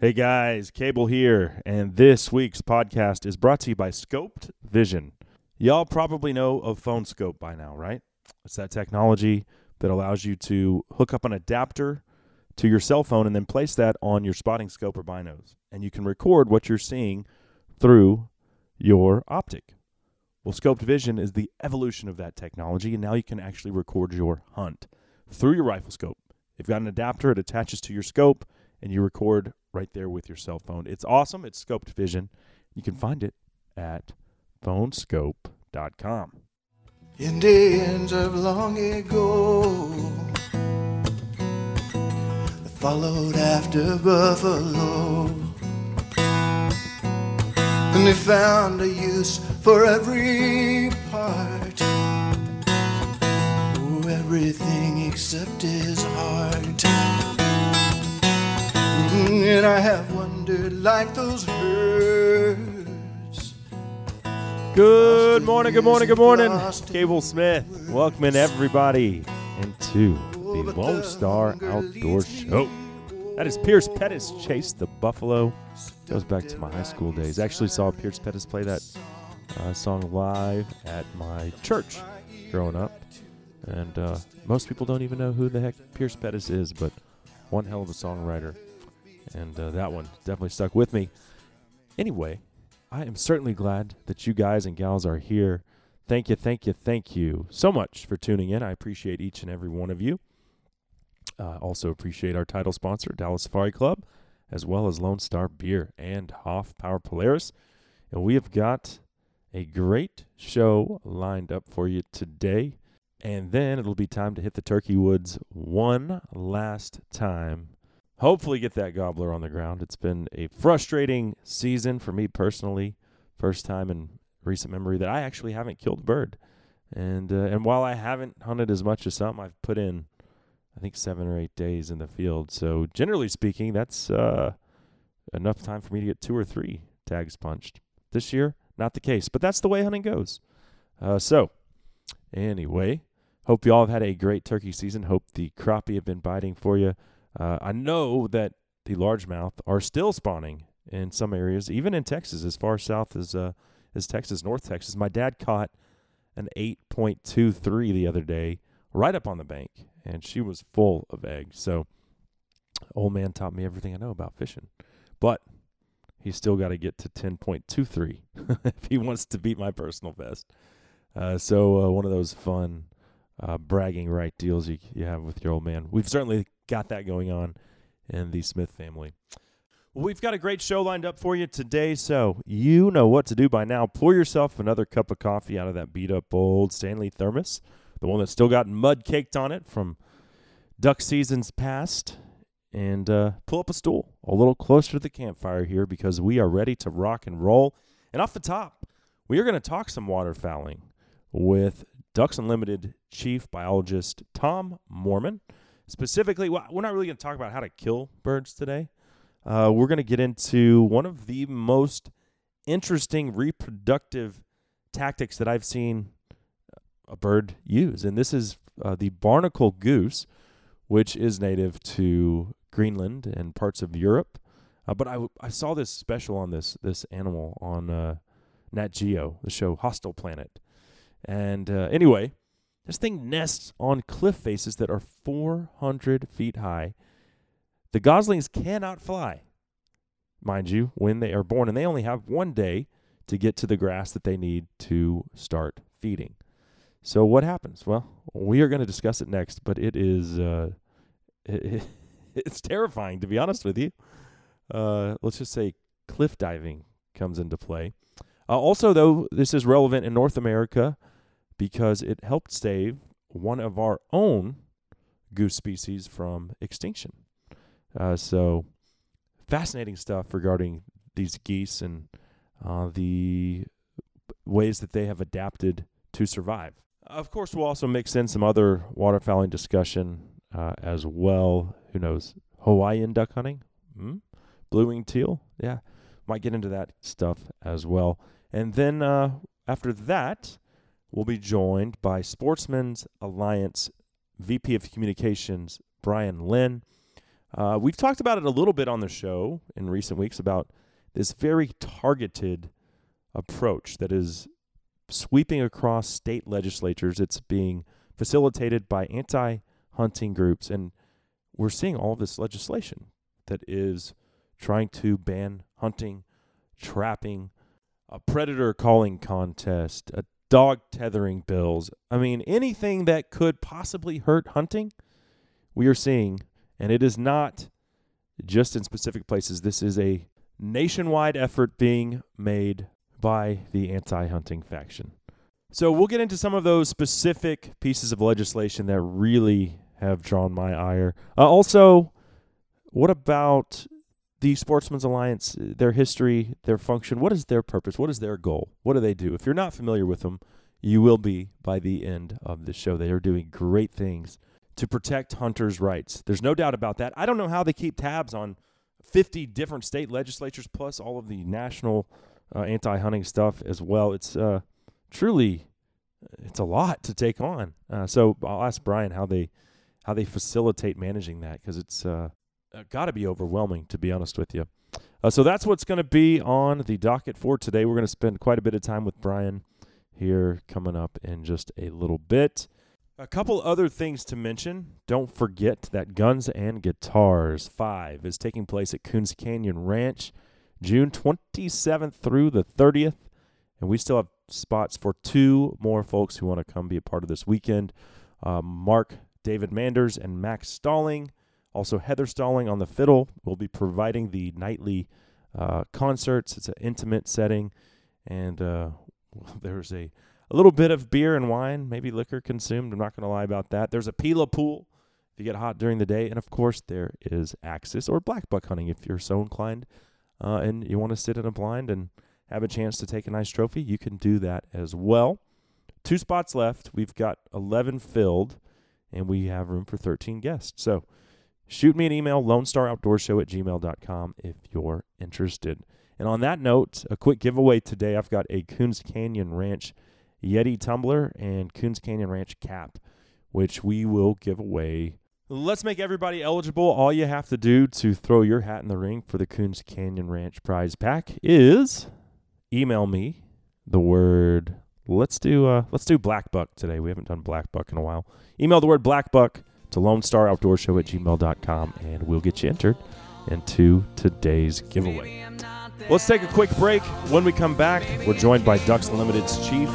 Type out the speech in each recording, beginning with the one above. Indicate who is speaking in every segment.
Speaker 1: Hey guys, Cable here, and this week's podcast is brought to you by Scoped Vision. Y'all probably know of Phone Skope by now, right? It's that technology that allows you to hook up an adapter to your cell phone and then place that on your spotting scope or binos, and you can record what you're seeing through your optic. Well, Scoped Vision is the evolution of that technology, and now you can actually record your hunt through your rifle scope. You've got an adapter, it attaches to your scope, and you record right there with your cell phone. It's awesome. It's Scoped Vision. You can find it at phoneskope.com.
Speaker 2: Indians of long ago followed after buffalo, and they found a use for every part. Oh, everything except his heart. And I have wondered like those herds.
Speaker 1: Good morning, good morning, good morning. Cable Smith, welcoming everybody into the Lone Star Outdoor Show. That is Pierce Pettis Chase the Buffalo. Goes back to my high school days. Actually saw Pierce Pettis play that uh, song live at my church growing up. And uh, most people don't even know who the heck Pierce Pettis is, but one hell of a songwriter. And uh, that one definitely stuck with me. Anyway, I am certainly glad that you guys and gals are here. Thank you, thank you, thank you so much for tuning in. I appreciate each and every one of you. Uh, also appreciate our title sponsor, Dallas Safari Club, as well as Lone Star Beer and Hoff Power Polaris. And we have got a great show lined up for you today. And then it'll be time to hit the turkey woods one last time. Hopefully, get that gobbler on the ground. It's been a frustrating season for me personally. First time in recent memory that I actually haven't killed a bird. And uh, and while I haven't hunted as much as some, I've put in, I think seven or eight days in the field. So generally speaking, that's uh, enough time for me to get two or three tags punched. This year, not the case, but that's the way hunting goes. Uh, so anyway, hope you all have had a great turkey season. Hope the crappie have been biting for you. Uh, I know that the largemouth are still spawning in some areas, even in Texas, as far south as uh, as Texas, North Texas. My dad caught an 8.23 the other day, right up on the bank, and she was full of eggs. So, old man taught me everything I know about fishing, but he's still got to get to 10.23 if he wants to beat my personal best. Uh, so, uh, one of those fun uh, bragging right deals you you have with your old man. We've certainly got that going on in the Smith family. Well, we've got a great show lined up for you today, so you know what to do by now. Pour yourself another cup of coffee out of that beat up old Stanley thermos, the one that's still got mud caked on it from duck seasons past, and uh, pull up a stool a little closer to the campfire here because we are ready to rock and roll. And off the top, we are going to talk some waterfowling with Ducks Unlimited chief biologist Tom Moorman. Specifically, we're not really going to talk about how to kill birds today. Uh, we're going to get into one of the most interesting reproductive tactics that I've seen a bird use, and this is uh, the barnacle goose, which is native to Greenland and parts of Europe. Uh, but I, I saw this special on this this animal on uh, Nat Geo, the show Hostile Planet, and uh, anyway, this thing nests on cliff faces that are 400 feet high. The goslings cannot fly, mind you, when they are born, and they only have one day to get to the grass that they need to start feeding. So what happens? Well, we are going to discuss it next, but it is uh, it, it's terrifying to be honest with you. Uh, let's just say cliff diving comes into play. Uh, also, though, this is relevant in North America because it helped save one of our own goose species from extinction. Uh, so, fascinating stuff regarding these geese and uh, the ways that they have adapted to survive. Of course, we'll also mix in some other waterfowling discussion uh, as well. Who knows? Hawaiian duck hunting? Hmm? Blue winged teal? Yeah, might get into that stuff as well. And then uh, after that, we'll be joined by Sportsmen's Alliance VP of Communications, Brian Lynn. Uh, we've talked about it a little bit on the show in recent weeks about this very targeted approach that is sweeping across state legislatures. It's being facilitated by anti hunting groups. And we're seeing all this legislation that is trying to ban hunting, trapping, a predator calling contest, a dog tethering bills. I mean, anything that could possibly hurt hunting, we are seeing. And it is not just in specific places. This is a nationwide effort being made by the anti hunting faction. So we'll get into some of those specific pieces of legislation that really have drawn my ire. Uh, also, what about the Sportsmen's Alliance, their history, their function? What is their purpose? What is their goal? What do they do? If you're not familiar with them, you will be by the end of the show. They are doing great things to protect hunters' rights. There's no doubt about that. I don't know how they keep tabs on 50 different state legislatures plus all of the national uh, anti-hunting stuff as well. It's uh, truly it's a lot to take on. Uh, so I'll ask Brian how they how they facilitate managing that because it's uh got to be overwhelming to be honest with you. Uh, so that's what's going to be on the docket for today. We're going to spend quite a bit of time with Brian here coming up in just a little bit. A couple other things to mention. Don't forget that Guns and Guitars 5 is taking place at Coons Canyon Ranch June 27th through the 30th. And we still have spots for two more folks who want to come be a part of this weekend. Um, Mark David Manders and Max Stalling. Also, Heather Stalling on the fiddle will be providing the nightly uh, concerts. It's an intimate setting, and uh, there's a, a little bit of beer and wine, maybe liquor consumed. I'm not going to lie about that. There's a Pila pool if you get hot during the day, and of course, there is axis or black buck hunting if you're so inclined, uh, and you want to sit in a blind and have a chance to take a nice trophy, you can do that as well. Two spots left. We've got 11 filled, and we have room for 13 guests. So shoot me an email, lonestaroutdoorshow at gmail.com if you're interested. And on that note, a quick giveaway today. I've got a Coons Canyon Ranch Yeti tumbler and Coons Canyon Ranch cap, which we will give away. Let's make everybody eligible. All you have to do to throw your hat in the ring for the Coons Canyon Ranch prize pack is email me the word let's do uh let's do black buck today we haven't done black buck in a while email the word black buck to lone star outdoor show at gmail.com and we'll get you entered into today's giveaway. Let's take a quick break. When we come back we're joined by ducks limited's chief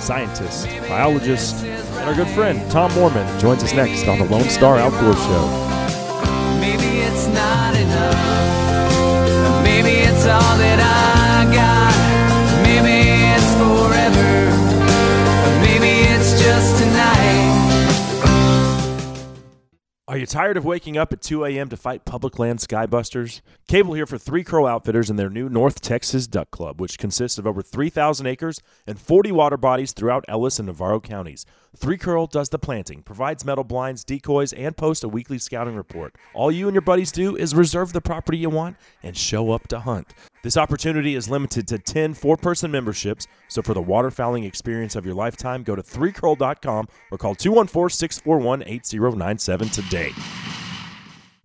Speaker 1: scientist biologist and our good friend tom moorman joins us next on the lone star outdoor show. Maybe it's not enough Are you tired of waking up at 2 a.m. to fight public land skybusters? Cable here for Three Curl Outfitters and their new North Texas Duck Club, which consists of over 3,000 acres and 40 water bodies throughout Ellis and Navarro counties. Three Curl does the planting, provides metal blinds, decoys, and posts a weekly scouting report. All you and your buddies do is reserve the property you want and show up to hunt. This opportunity is limited to 10 four person memberships, so for the waterfowling experience of your lifetime, go to 3curl.com or call 214 641 8097 today.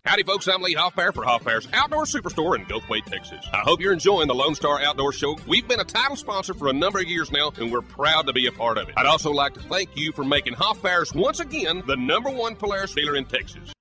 Speaker 3: Howdy, folks. I'm Lee Hoffmeyer for Hoffmeyer's Outdoor Superstore in Gulfway, Texas. I hope you're enjoying the Lone Star Outdoor Show. We've been a title sponsor for a number of years now, and we're proud to be a part of it. I'd also like to thank you for making Hoffmeyer's once again the number one Polaris dealer in Texas.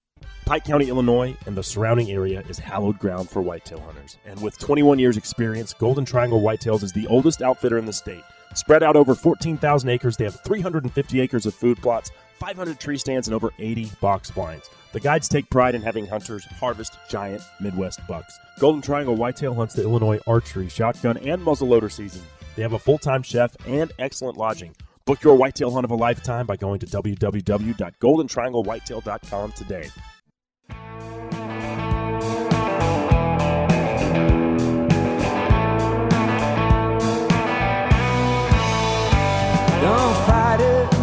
Speaker 1: Pike County, Illinois, and the surrounding area is hallowed ground for whitetail hunters. And with 21 years' experience, Golden Triangle Whitetails is the oldest outfitter in the state. Spread out over 14,000 acres, they have 350 acres of food plots, 500 tree stands, and over 80 box blinds. The guides take pride in having hunters harvest giant Midwest bucks. Golden Triangle Whitetail hunts the Illinois archery, shotgun, and muzzleloader season. They have a full time chef and excellent lodging. Book your whitetail hunt of a lifetime by going to www.goldentrianglewhitetail.com today. Don't fight it,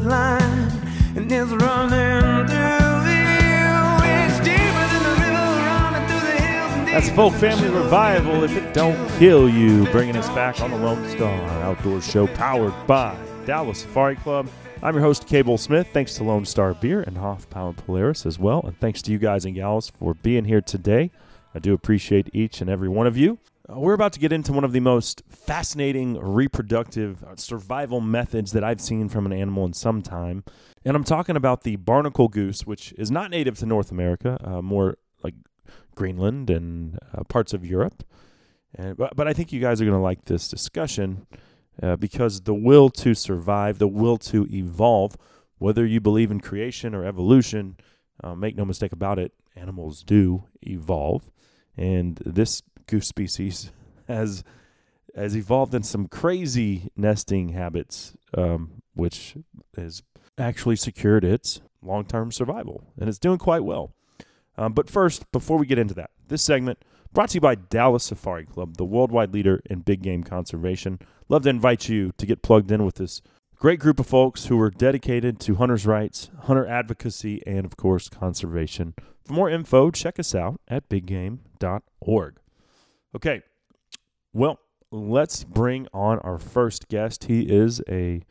Speaker 1: bloodline, and it's running through you. It's deeper than the river running through the hills. That's Folk Family Revival, If It Don't Kill You, bringing us back on the Lone Star Outdoor Show, powered by Dallas Safari Club. I'm your host, Cable Smith. Thanks to Lone Star Beer and Hoff Power Polaris as well. And thanks to you guys and gals for being here today. I do appreciate each and every one of you. Uh, we're about to get into one of the most fascinating reproductive uh, survival methods that I've seen from an animal in some time. And I'm talking about the barnacle goose, which is not native to North America, uh, more like Greenland and uh, parts of Europe. And, but, but I think you guys are going to like this discussion uh, because the will to survive, the will to evolve, whether you believe in creation or evolution, make no mistake about it, animals do evolve. And this goose species has has evolved in some crazy nesting habits, um, which has actually secured its long term survival, and it's doing quite well. Um, but first, before we get into that, this segment brought to you by Dallas Safari Club, the worldwide leader in big game conservation. Love to invite you to get plugged in with this great group of folks who are dedicated to hunters' rights, hunter advocacy, and of course, conservation. For more info, check us out at biggame.org. Okay, well, let's bring on our first guest. He is a,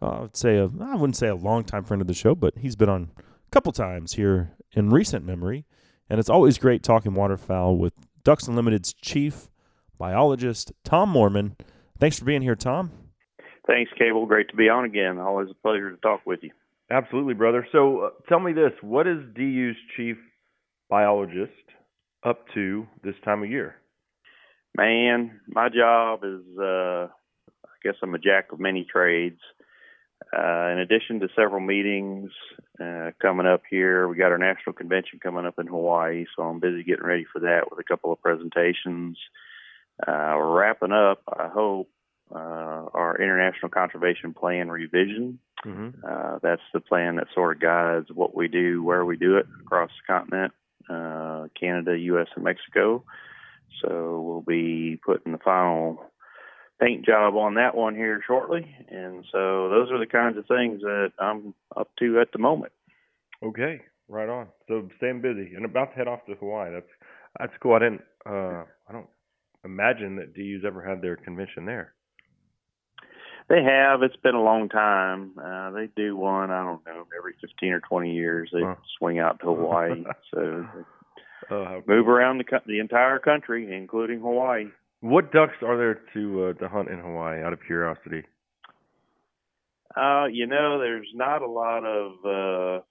Speaker 1: uh, I would say a, I wouldn't say a longtime friend of the show, but he's been on a couple times here in recent memory, and it's always great talking waterfowl with Ducks Unlimited's chief biologist Tom Moorman. Thanks for being here, Tom.
Speaker 4: Thanks, Cable. Great to be on again. Always a pleasure to talk with you.
Speaker 1: Absolutely, brother. So uh, tell me this: what is DU's chief biologist up to this time of year?
Speaker 4: Man, my job is, uh, I guess I'm a jack of many trades. Uh, in addition to several meetings uh, coming up here, we got our national convention coming up in Hawaii, so I'm busy getting ready for that with a couple of presentations. Uh, we're wrapping up, I hope, uh, our international conservation plan revision. Mm-hmm. Uh, that's the plan that sort of guides what we do, where we do it across the continent, uh, Canada, U.S., and Mexico. So we'll be putting the final paint job on that one here shortly. And so those are the kinds of things that I'm up to at the moment.
Speaker 1: Okay, right on. So staying busy and about to head off to Hawaii. That's that's cool. I didn't uh I don't imagine that DU's ever had their convention there.
Speaker 4: They have. It's been a long time. Uh, they do one, I don't know, every 15 or 20 years. They huh. swing out to Hawaii. so oh, move around the the entire country, including Hawaii.
Speaker 1: What ducks are there to uh, to hunt in Hawaii? Out of curiosity.
Speaker 4: Uh, you know, there's not a lot of uh,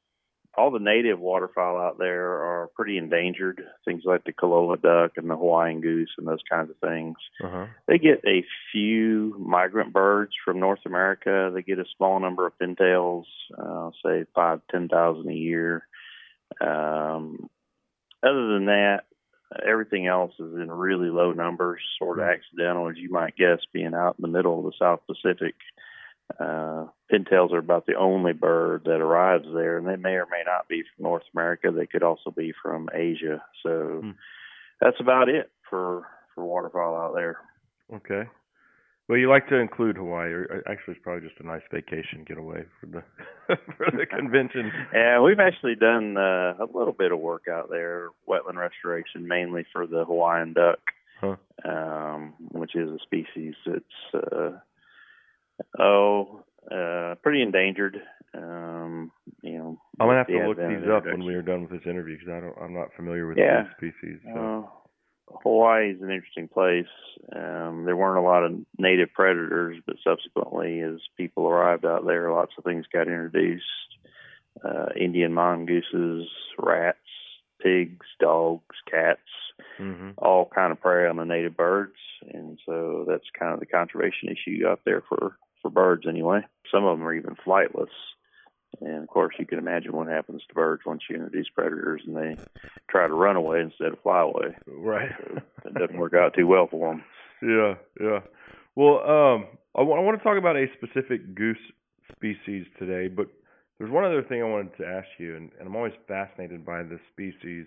Speaker 4: all the native waterfowl out there are pretty endangered. Things like the Koloa duck and the Hawaiian goose and those kinds of things. Uh-huh. They get a few migrant birds from North America. They get a small number of pintails, uh, say five, ten thousand a year. Um, other than that, everything else is in really low numbers, sort of hmm. accidental, as you might guess, being out in the middle of the South Pacific. Uh, pintails are about the only bird that arrives there, and they may or may not be from North America. They could also be from Asia. So hmm. that's about it for for waterfowl out there.
Speaker 1: Okay. Well, you like to include Hawaii, or actually, it's probably just a nice vacation getaway for the for the convention.
Speaker 4: yeah, we've actually done uh, a little bit of work out there, wetland restoration, mainly for the Hawaiian duck, huh. um, which is a species that's uh, oh uh, pretty endangered. Um, you know,
Speaker 1: I'm gonna have to look these up when we are done with this interview because I don't, I'm not familiar with
Speaker 4: yeah.
Speaker 1: these species. So.
Speaker 4: Hawaii is an interesting place. Um, there weren't a lot of native predators, but subsequently, as people arrived out there, lots of things got introduced: uh, Indian mongooses, rats, pigs, dogs, cats, mm-hmm. all kind of prey on the native birds, and so that's kind of the conservation issue out there for for birds anyway. Some of them are even flightless. And of course, you can imagine what happens to birds once you introduce predators and they try to run away instead of fly away.
Speaker 1: Right.
Speaker 4: So it doesn't work out too well for them.
Speaker 1: Yeah, yeah. Well, um, I, w- I want to talk about a specific goose species today, but there's one other thing I wanted to ask you, and, and I'm always fascinated by this species.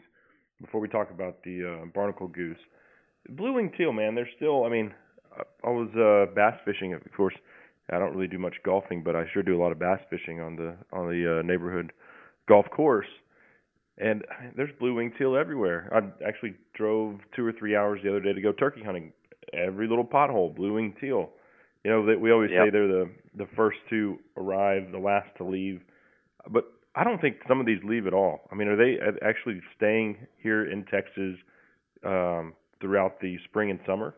Speaker 1: Before we talk about the uh, barnacle goose, blue winged teal, man, they're still. I mean, I, I was uh, bass fishing, of course I don't really do much golfing, but I sure do a lot of bass fishing on the on the uh, neighborhood golf course. And there's blue winged teal everywhere. I actually drove two or three hours the other day to go turkey hunting. Every little pothole, blue winged teal.
Speaker 5: You know, that we always
Speaker 4: Yep.
Speaker 5: say they're the the first to arrive, the last to leave, but I don't think some of these leave at all. I mean, are they actually staying here in Texas um, throughout the spring and summer?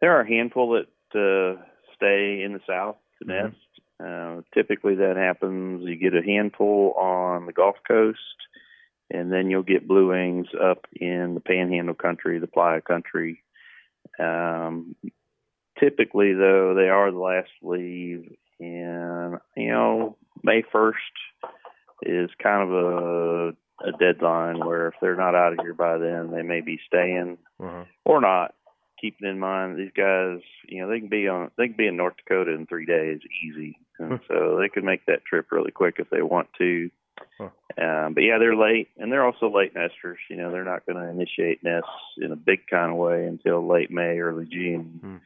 Speaker 4: There are a handful that uh, stay in the south to
Speaker 5: Mhm.
Speaker 4: nest. Uh, typically, that happens. You get a handful on the Gulf Coast, and then you'll get blue wings up in the Panhandle country, the Playa country. Um, typically, though, they are the last to leave, and you know, May first is kind of a a deadline where if they're not out of here by then, they may be staying
Speaker 5: Uh-huh.
Speaker 4: or not. Keeping in mind these guys, you know, they can be on they can be in North Dakota in three days easy, and so they could make that trip really quick if they want to.
Speaker 5: Huh.
Speaker 4: Um, but yeah, they're late, and they're also late nesters. You know, they're not going to initiate nests in a big kind of way until late May, early June.
Speaker 5: Hmm.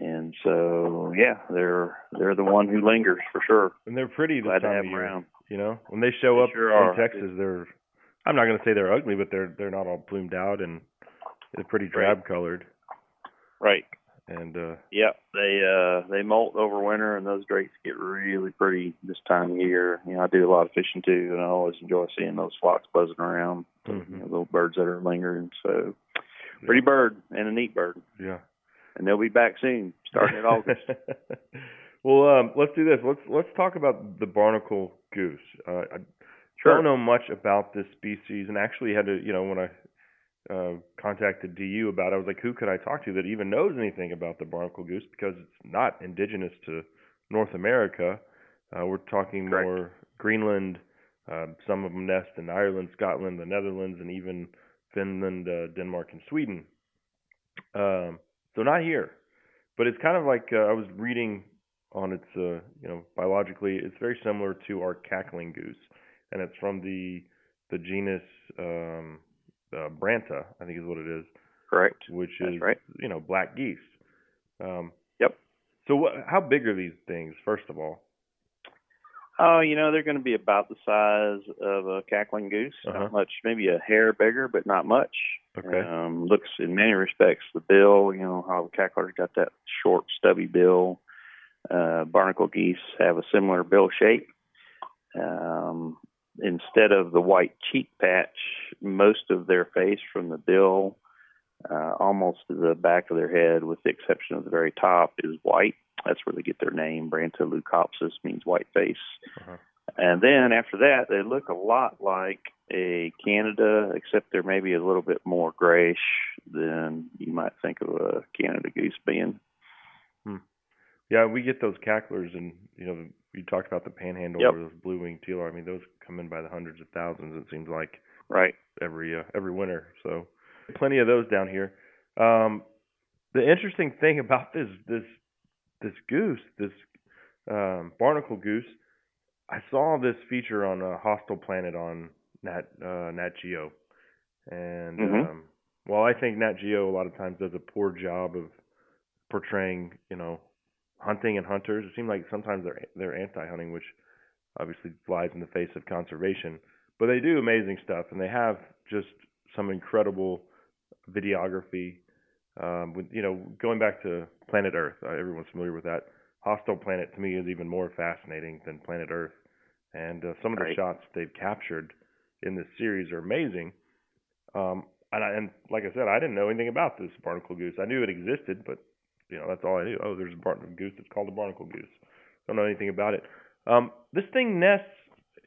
Speaker 4: And so, yeah, they're they're the one who lingers for sure.
Speaker 5: And they're pretty this
Speaker 4: Glad to have
Speaker 5: of
Speaker 4: them
Speaker 5: year.
Speaker 4: around.
Speaker 5: You know, when they show
Speaker 4: They
Speaker 5: up
Speaker 4: sure
Speaker 5: in
Speaker 4: are.
Speaker 5: Texas, they're I'm not going to say they're ugly, but they're they're not all plumed out and they're pretty drab colored.
Speaker 4: Right.
Speaker 5: And uh
Speaker 4: Yep, they uh they molt over winter, and those drakes get really pretty this time of year. You know, I do a lot of fishing too, and I always enjoy seeing those flocks buzzing around.
Speaker 5: Mhm.
Speaker 4: You know, little birds that are lingering. So, pretty bird and a neat bird,
Speaker 5: yeah.
Speaker 4: and they'll be back soon, starting in August.
Speaker 5: well, um, let's do this. Let's let's talk about the barnacle goose. Uh, I
Speaker 4: Sure.
Speaker 5: don't know much about this species, and actually had to, you know, when I uh, contacted DU about I was like, who could I talk to that even knows anything about the barnacle goose because it's not indigenous to North America. Uh, we're talking
Speaker 4: Correct.
Speaker 5: more Greenland. Uh, some of them nest in Ireland, Scotland, the Netherlands, and even Finland, uh, Denmark, and Sweden. Um, so not here, but it's kind of like uh, I was reading on its, uh, you know, biologically, it's very similar to our cackling goose, and it's from the the genus um, uh, Branta, I think is what it is,
Speaker 4: Correct.
Speaker 5: which
Speaker 4: That's
Speaker 5: is
Speaker 4: right.
Speaker 5: you know black geese. Um,
Speaker 4: Yep.
Speaker 5: So what, how big are these things? First of all,
Speaker 4: Oh, you know, they're going to be about the size of a cackling goose.
Speaker 5: Uh-huh.
Speaker 4: Not much, maybe a hair bigger, but not much.
Speaker 5: okay,
Speaker 4: Um, looks in many respects the bill, you know, how the cackler's got that short, stubby bill. Uh, barnacle geese have a similar bill shape. Um, instead of the white cheek patch, most of their face from the bill, uh, almost to the back of their head, with the exception of the very top, is white. That's where they get their name. Branta leucopsis means white face.
Speaker 5: Uh-huh.
Speaker 4: And then after that, they look a lot like a Canada, except they're maybe a little bit more grayish than you might think of a Canada goose being.
Speaker 5: Yeah, we get those cacklers, and you know, you talked about the panhandle
Speaker 4: Yep.
Speaker 5: or those blue winged teal. I mean, those come in by the hundreds of thousands. It seems like
Speaker 4: Right.
Speaker 5: every uh, every winter. So plenty of those down here. Um, the interesting thing about this this this goose, this um, barnacle goose, I saw this feature on uh, Hostile Planet on Nat uh, Nat Geo, and
Speaker 4: Mhm.
Speaker 5: um, well, I think Nat Geo a lot of times does a poor job of portraying, you know, hunting and hunters. It seems like sometimes they're they're anti-hunting, which obviously flies in the face of conservation. But they do amazing stuff, and they have just some incredible videography. Um, with you know, going back to Planet Earth, uh, everyone's familiar with that. Hostile Planet to me is even more fascinating than Planet Earth, and uh, some of the
Speaker 4: Right.
Speaker 5: shots they've captured in this series are amazing. Um, and, I, and like I said, I didn't know anything about this barnacle goose. I knew it existed, but you know that's all I knew. Oh, there's a barnacle goose. It's called a barnacle goose. Don't know anything about it. Um, this thing nests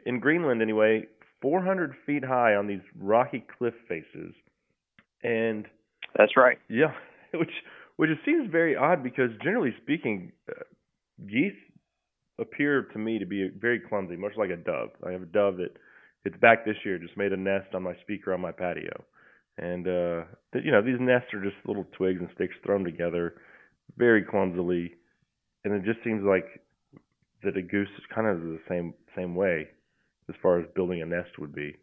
Speaker 5: in Greenland anyway, 400 feet high on these rocky cliff faces, and
Speaker 4: That's right.
Speaker 5: yeah, which which it seems very odd because generally speaking, uh, geese appear to me to be very clumsy, much like a dove. I have a dove that it's back this year, just made a nest on my speaker on my patio, and uh, th- you know these nests are just little twigs and sticks thrown together, very clumsily, and it just seems like that a goose is kind of the same same way as far as building a nest would be.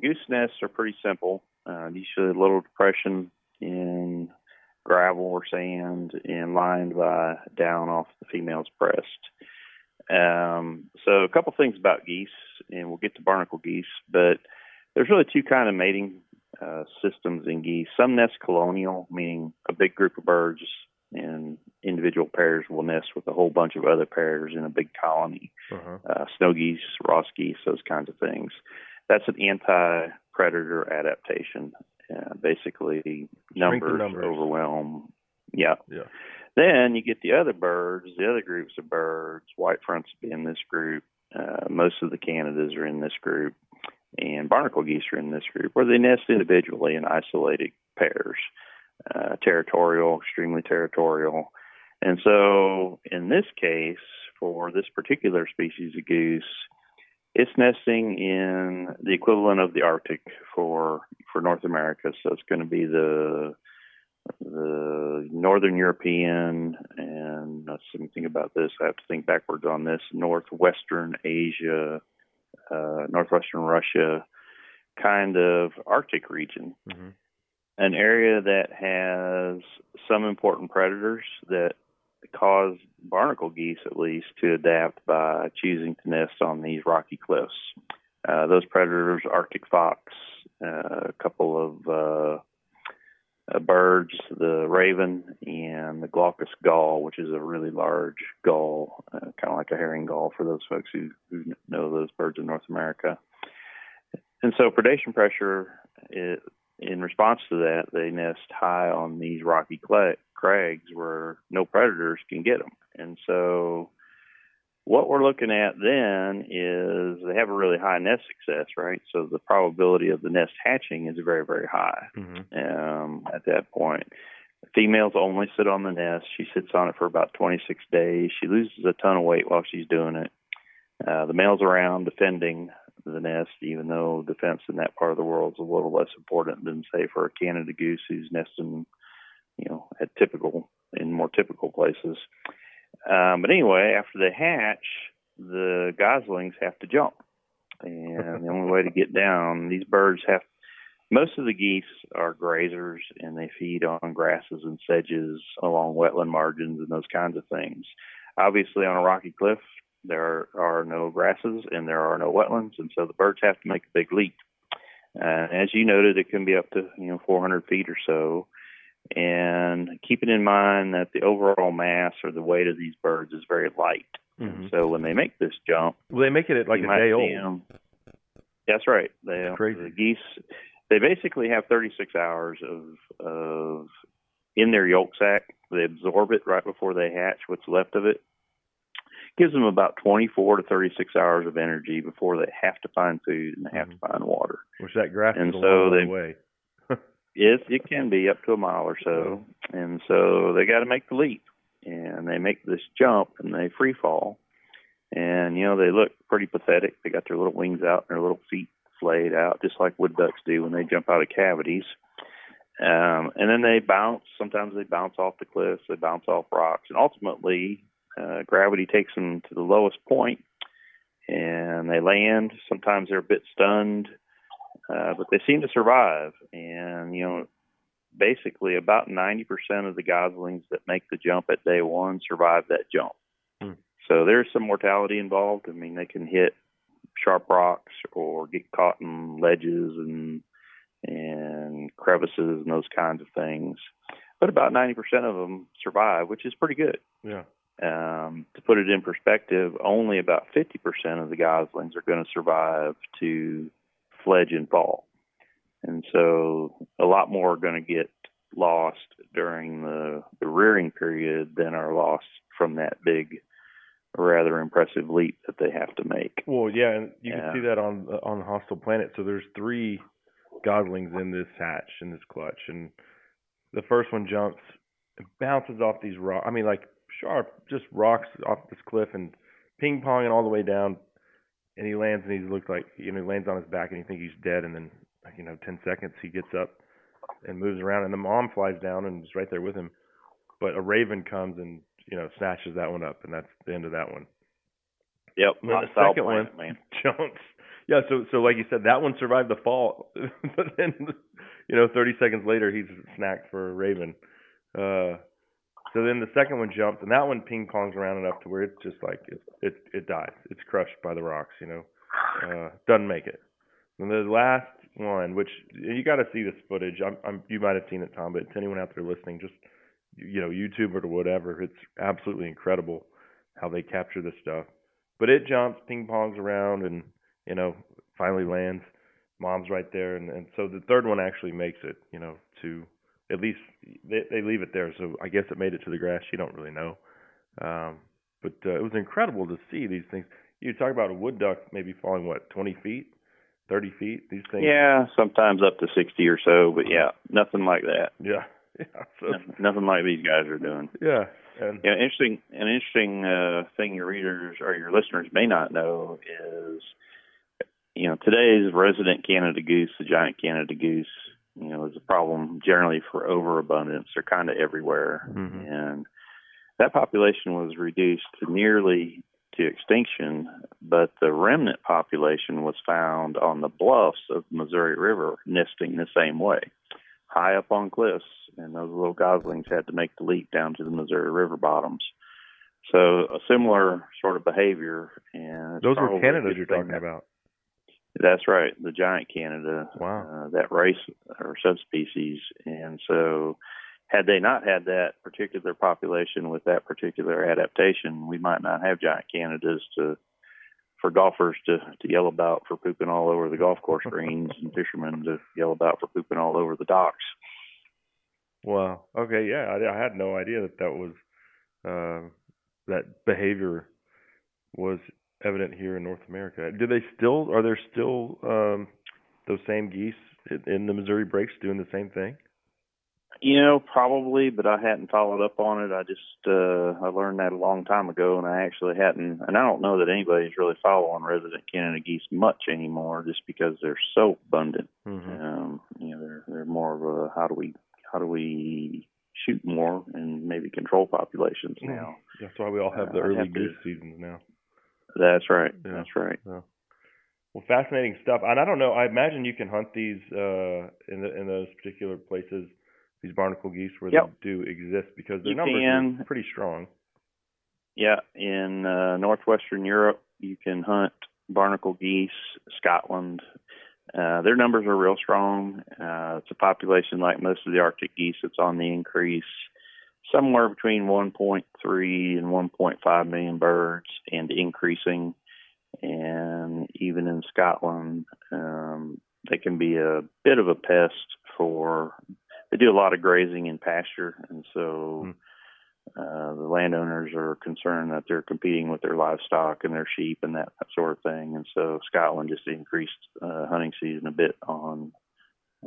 Speaker 4: Goose nests are pretty simple. Uh, usually a little depression in gravel or sand and lined by down off the female's breast. Um, so a couple things about geese, and we'll get to barnacle geese, but there's really two kind of mating uh, systems in geese. Some nest colonial, meaning a big group of birds in individual pairs will nest with a whole bunch of other pairs in a big colony.
Speaker 5: Uh-huh.
Speaker 4: Uh, snow geese, Ross geese, those kinds of things. That's an anti-predator adaptation. Uh, basically, numbers,
Speaker 5: numbers.
Speaker 4: overwhelm. Yeah.
Speaker 5: Yeah.
Speaker 4: Then you get the other birds, the other groups of birds. White fronts in this group. Uh, most of the Canadas are in this group, and barnacle geese are in this group, where they nest individually in isolated pairs, uh, territorial, extremely territorial. And so, in this case, for this particular species of goose, it's nesting in the equivalent of the Arctic for for North America. So it's going to be the the Northern European, and think about this. I have to think backwards on this. Northwestern Asia, uh, northwestern Russia, kind of Arctic region,
Speaker 5: hmm
Speaker 4: an area that has some important predators that cause barnacle geese, at least, to adapt by choosing to nest on these rocky cliffs. Uh, those predators, Arctic fox, uh, a couple of uh, uh, birds, the raven and the glaucous gull, which is a really large gull, uh, kind of like a herring gull for those folks who, who know those birds in North America. And so predation pressure, it, in response to that, they nest high on these rocky crags where no predators can get them. And so what we're looking at then is they have a really high nest success, right? So the probability of the nest hatching is very, very high
Speaker 5: hmm
Speaker 4: um, at that point. Females only sit on the nest. She sits on it for about 26 days. She loses a ton of weight while she's doing it. Uh, the male's around defending the nest, even though defense in that part of the world is a little less important than, say, for a Canada goose who's nesting, you know, at typical in more typical places. Um, but anyway, after they hatch, the goslings have to jump, and the only way to get down, these birds have most of the geese are grazers and they feed on grasses and sedges along wetland margins and those kinds of things. Obviously, on a rocky cliff, there are no grasses and there are no wetlands, and so the birds have to make a big leap. Uh, as you noted, it can be up to you know 400 feet or so. And keeping in mind that the overall mass or the weight of these birds is very light,
Speaker 5: hmm
Speaker 4: so when they make this jump,
Speaker 5: Well, they make it at like a day
Speaker 4: old.
Speaker 5: old.
Speaker 4: 'em- That's right. They
Speaker 5: Crazy.
Speaker 4: the geese. They basically have 36 hours of of in their yolk sac. They absorb it right before they hatch. What's left of it gives them about 24 to 36 hours of energy before they have to find food and they have
Speaker 5: Mhm.
Speaker 4: to find water.
Speaker 5: Which that grass
Speaker 4: And
Speaker 5: is a
Speaker 4: so
Speaker 5: long way
Speaker 4: they-
Speaker 5: away.
Speaker 4: Yes, it can be up to a mile or so. And so they got to make the leap. And they make this jump and they free fall. And, you know, they look pretty pathetic. They got their little wings out and their little feet flayed out, just like wood ducks do when they jump out of cavities. Um, and then they bounce. Sometimes they bounce off the cliffs, they bounce off rocks. And ultimately, uh, gravity takes them to the lowest point and they land. Sometimes they're a bit stunned uh, but they seem to survive. And you know, basically, about ninety percent of the goslings that make the jump at day one survive that jump.
Speaker 5: Hmm.
Speaker 4: So there's some mortality involved. I mean, they can hit sharp rocks or get caught in ledges and and crevices and those kinds of things. But about ninety percent of them survive, which is pretty good.
Speaker 5: Yeah.
Speaker 4: Um, to put it in perspective, only about 50% of the goslings are going to survive to fledge and fall. And so a lot more are going to get lost during the, the rearing period than are lost from that big, rather impressive leap that they have to make.
Speaker 5: Well, yeah, and you can see that on the- on Hostile Planet. So there's three goslings in this hatch in this clutch, and the first one jumps, bounces off these rocks. I mean, like sharp, just rocks off this cliff and ping ponging all the way down. And he lands, and he looks like you know he lands on his back, and you think he's dead, and then like you know ten seconds he gets up and moves around, and the mom flies down and is right there with him. But a raven comes and you know snatches that one up, and that's the end of that one.
Speaker 4: Yep.
Speaker 5: And then the second
Speaker 4: planet,
Speaker 5: one
Speaker 4: man.
Speaker 5: jumps. Yeah, so so like you said, that one survived the fall, but then you know, 30 seconds later, he's snacked for a raven. Uh, so then the second one jumps, and that one ping pongs around enough to where it's just like it it it dies. It's crushed by the rocks, you know. Uh, doesn't make it. And the last one, which you got to see this footage. I'm, I'm you might have seen it, Tom, but to anyone out there listening, just you know YouTube or whatever. It's absolutely incredible how they capture this stuff. But it jumps, ping pongs around, and you know finally lands. Mom's right there, and and so the third one actually makes it. You know to at least they they leave it there. So I guess it made it to the grass. You don't really know. Um, but uh, it was incredible to see these things. You talk about a wood duck maybe falling what 20 feet, 30 feet. These things.
Speaker 4: Yeah, sometimes up to 60 or so, but yeah, nothing like that.
Speaker 5: Yeah. Yeah. So,
Speaker 4: nothing like these guys are doing.
Speaker 5: Yeah. And
Speaker 4: Yeah, interesting. An interesting uh, thing your readers or your listeners may not know is, you know, today's resident Canada goose, the giant Canada goose, you know, is a problem generally for overabundance. They're kind of everywhere,
Speaker 5: Mhm.
Speaker 4: and that population was reduced to nearly to extinction. But the remnant population was found on the bluffs of the Missouri River, nesting the same way, high up on cliffs, and those little goslings had to make the leap down to the Missouri River bottoms. So a similar sort of behavior, and
Speaker 5: those were Canadas you're talking about.
Speaker 4: That's right, the giant Canada,
Speaker 5: Wow.
Speaker 4: uh, that race or subspecies. And so, had they not had that particular population with that particular adaptation, we might not have giant Canadas to for golfers to to yell about for pooping all over the golf course greens and fishermen to yell about for pooping all over the docks.
Speaker 5: Wow. Okay. Yeah. I, I had no idea that that was uh, that behavior was evident here in North America. Do they still? Are there still um, those same geese in, the Missouri breaks doing the same thing?
Speaker 4: You know, probably, but I hadn't followed up on it. I just uh I learned that a long time ago and I actually hadn't and I don't know that anybody's really following resident Canada geese much anymore just because they're so abundant.
Speaker 5: Mm-hmm.
Speaker 4: Um, you know, they're they're more of a how do we how do we shoot more and maybe control populations
Speaker 5: Mhm.
Speaker 4: now.
Speaker 5: That's why we all have the
Speaker 4: Uh,
Speaker 5: early
Speaker 4: have to-
Speaker 5: goose seasons now.
Speaker 4: That's right.
Speaker 5: Yeah.
Speaker 4: That's right.
Speaker 5: Well, fascinating stuff. And I don't know. I imagine you can hunt these uh, in the, in those particular places, these barnacle geese, where
Speaker 4: Yep.
Speaker 5: they do exist because their
Speaker 4: You
Speaker 5: numbers are pretty strong.
Speaker 4: Yeah, in uh, northwestern Europe, you can hunt barnacle geese. Scotland, uh, their numbers are real strong. Uh, it's a population like most of the Arctic geese. It's on the increase, somewhere between 1.3 and 1.5 million birds, and increasing. And even in Scotland, um, they can be a bit of a pest for. They do a lot of grazing in pasture, and so.
Speaker 5: Hmm.
Speaker 4: Uh, the landowners are concerned that they're competing with their livestock and their sheep and that, that sort of thing. And so Scotland just increased uh, hunting season a bit on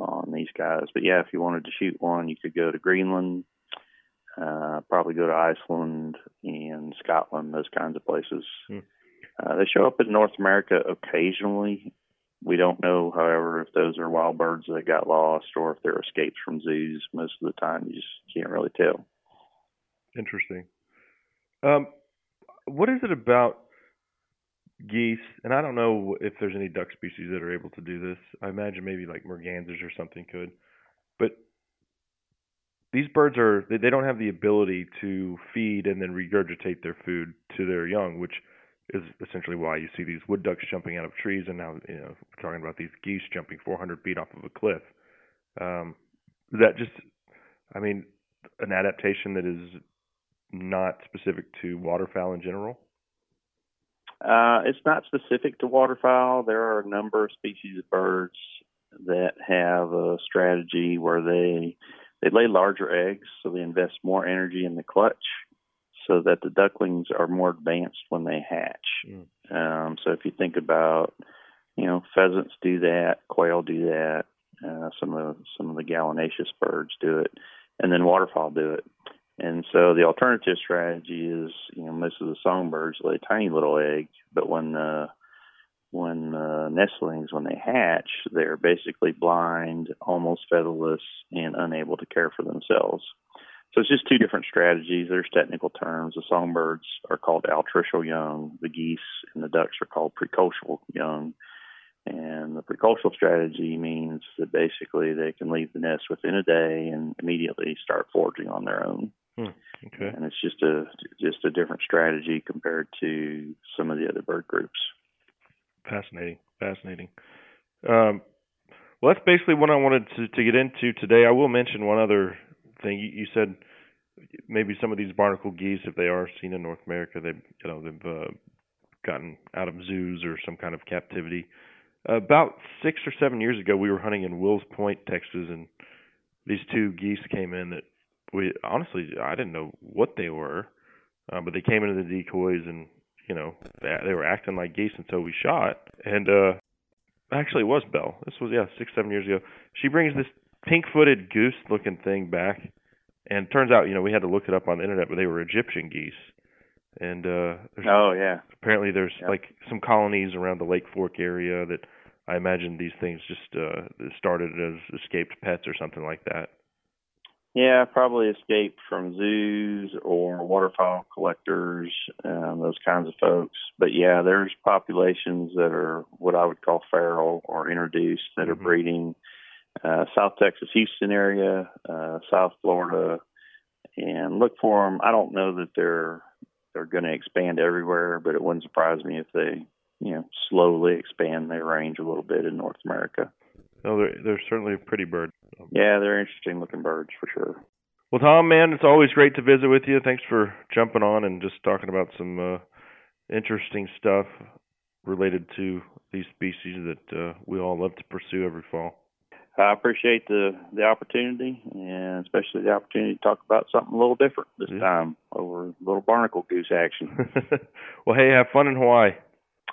Speaker 4: on these guys. But yeah, if you wanted to shoot one, you could go to Greenland, uh, probably go to Iceland and Scotland, those kinds of places.
Speaker 5: Hmm.
Speaker 4: Uh, they show up in North America occasionally. We don't know, however, if those are wild birds that got lost or if they're escapes from zoos. Most of the time, you just can't really tell.
Speaker 5: Interesting. Um, what is it about geese? And I don't know if there's any duck species that are able to do this. I imagine maybe like mergansers or something could. But these birds are they, don't have the ability to feed and then regurgitate their food to their young, which is essentially why you see these wood ducks jumping out of trees, and now you know we're talking about these geese jumping 400 feet off of a cliff. Um, that just, I mean, an adaptation that is not specific to waterfowl in general?
Speaker 4: Uh, it's not specific to waterfowl. There are a number of species of birds that have a strategy where they they lay larger eggs, so they invest more energy in the clutch, so that the ducklings are more advanced when they hatch.
Speaker 5: Mm.
Speaker 4: Um, so if you think about, you know, pheasants do that, quail do that, uh, some of the, some of the gallinaceous birds do it, and then waterfowl do it. And so the alternative strategy is, you know, most of the songbirds lay tiny little eggs, but when uh, when uh, nestlings when they hatch, they're basically blind, almost featherless, and unable to care for themselves. So it's just two different strategies. There's technical terms. The songbirds are called altricial young. The geese and the ducks are called precocial young. And the precocial strategy means that basically they can leave the nest within a day and immediately start foraging on their own.
Speaker 5: Hmm. Okay.
Speaker 4: And it's just a just a different strategy compared to some of the other bird groups.
Speaker 5: Fascinating. Fascinating. Um, well, that's basically what I wanted to, to get into today. I will mention one other thing. You, you said
Speaker 1: maybe some of these barnacle geese, if they are seen in North America, they you know they've uh, gotten out of zoos or some kind of captivity. About six or seven years ago, we were hunting in Wills Point, Texas, and these two geese came in that we honestly I didn't know what they were, uh, but they came into the decoys and you know they, they were acting like geese, until we shot. And uh, actually, it was Belle. This was yeah six seven years ago. She brings this pink-footed goose-looking thing back, and turns out you know we had to look it up on the internet, but they were Egyptian geese. And uh,
Speaker 4: Oh yeah.
Speaker 1: apparently there's
Speaker 4: Yeah.
Speaker 1: like some colonies around the Lake Fork area that I imagine these things just uh started as escaped pets or something like that.
Speaker 4: Yeah, probably escaped from zoos or waterfowl collectors, um, those kinds of folks. But yeah, there's populations that are what I would call feral or introduced that are
Speaker 1: Mhm.
Speaker 4: breeding. Uh, South Texas, Houston area, uh, South Florida, and look for them. I don't know that they're they're going to expand everywhere, but it wouldn't surprise me if they, you know, slowly expand their range a little bit in North America.
Speaker 1: No, they're they're certainly a pretty bird.
Speaker 4: Yeah, they're interesting looking birds for sure.
Speaker 1: Well, Tom, man, it's always great to visit with you. Thanks for jumping on and just talking about some uh, interesting stuff related to these species that uh, we all love to pursue every fall.
Speaker 4: I appreciate the the opportunity, and especially the opportunity to talk about something a little different this
Speaker 1: Yeah.
Speaker 4: time over a little barnacle goose action.
Speaker 1: well, hey, have fun in Hawaii.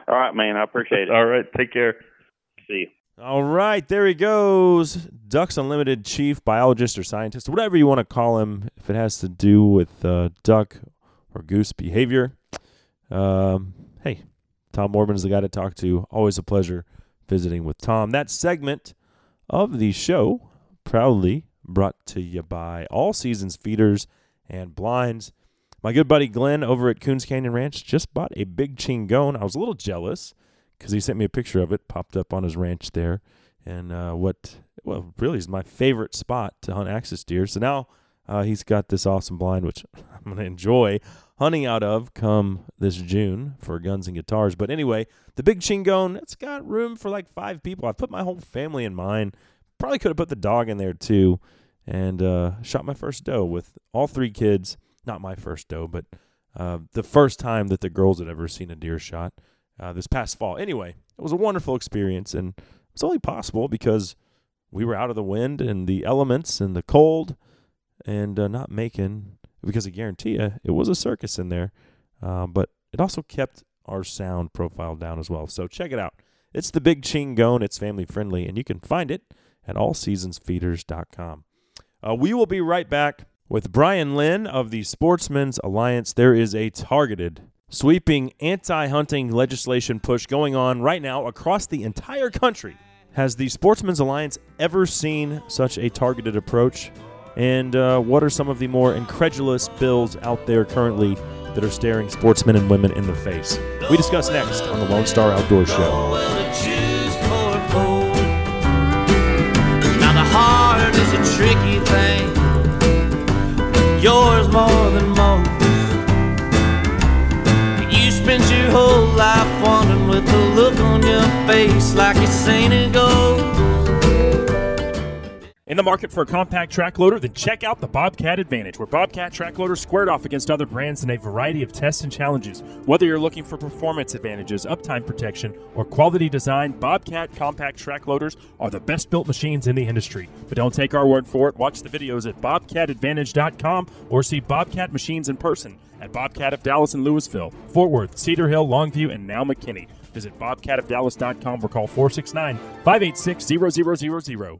Speaker 4: All right, man. I appreciate it.
Speaker 1: All right, take care.
Speaker 4: See you.
Speaker 1: All right, there he goes. Ducks Unlimited chief, biologist, or scientist, whatever you want to call him, if it has to do with uh, duck or goose behavior. Um, hey, Tom Moorman is the guy to talk to. Always a pleasure visiting with Tom. That segment of the show proudly brought to you by All Seasons Feeders and Blinds. My good buddy Glenn over at Coons Canyon Ranch just bought a big chingon. I was a little jealous because he sent me a picture of it, popped up on his ranch there, and uh, what well really is my favorite spot to hunt axis deer. So now uh, he's got this awesome blind, which I'm going to enjoy hunting out of come this June for guns and guitars. But anyway, the big chingone, it's got room for like five people. I put my whole family in mine. Probably could have put the dog in there too, and uh, shot my first doe with all three kids. Not my first doe, but uh, the first time that the girls had ever seen a deer shot uh, this past fall. Anyway, it was a wonderful experience, and it was only possible because we were out of the wind and the elements and the cold, and uh, not making because I guarantee you it was a circus in there, uh, but it also kept our sound profile down as well. So check it out. It's the Big Chingone. It's family friendly, and you can find it at allseasonsfeeders.com. Uh, we will be right back with Brian Lynn of the Sportsmen's Alliance. There is a targeted, sweeping anti hunting legislation push going on right now across the entire country. Has the Sportsmen's Alliance ever seen such a targeted approach? And uh, what are some of the more incredulous bills out there currently that are staring sportsmen and women in the face? We discuss next on the Lone Star Outdoor Show.
Speaker 6: Life wandering with a look on your face like you seen it go.
Speaker 7: In the market for a compact track loader, then check out the Bobcat Advantage, where Bobcat track loaders squared off against other brands in a variety of tests and challenges. Whether you're looking for performance advantages, uptime protection, or quality design, Bobcat compact track loaders are the best built machines in the industry. But don't take our word for it. Watch the videos at bobcatadvantage.com or see Bobcat machines in person at Bobcat of Dallas and Louisville, Fort Worth, Cedar Hill, Longview, and now McKinney. Visit bobcatofdallas.com or call 469 586 0000.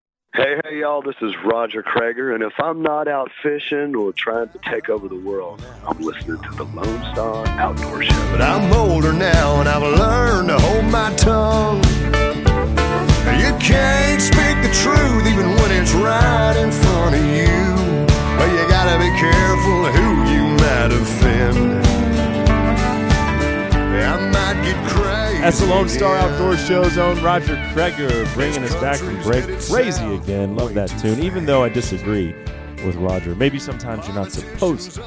Speaker 8: Hey, hey, y'all, this is Roger Creager, and if I'm not out fishing or trying to take over the world, I'm listening to the Lone Star Outdoor Show.
Speaker 2: But I'm older now and I've learned to hold my tongue. You can't speak the truth even when it's right in front of you. But you gotta be careful who you might offend.
Speaker 1: That's the Lone Star Outdoor Show's own Roger Creager bringing us back from break. Crazy again. Love that tune, even though I disagree with Roger. Maybe sometimes you're not supposed to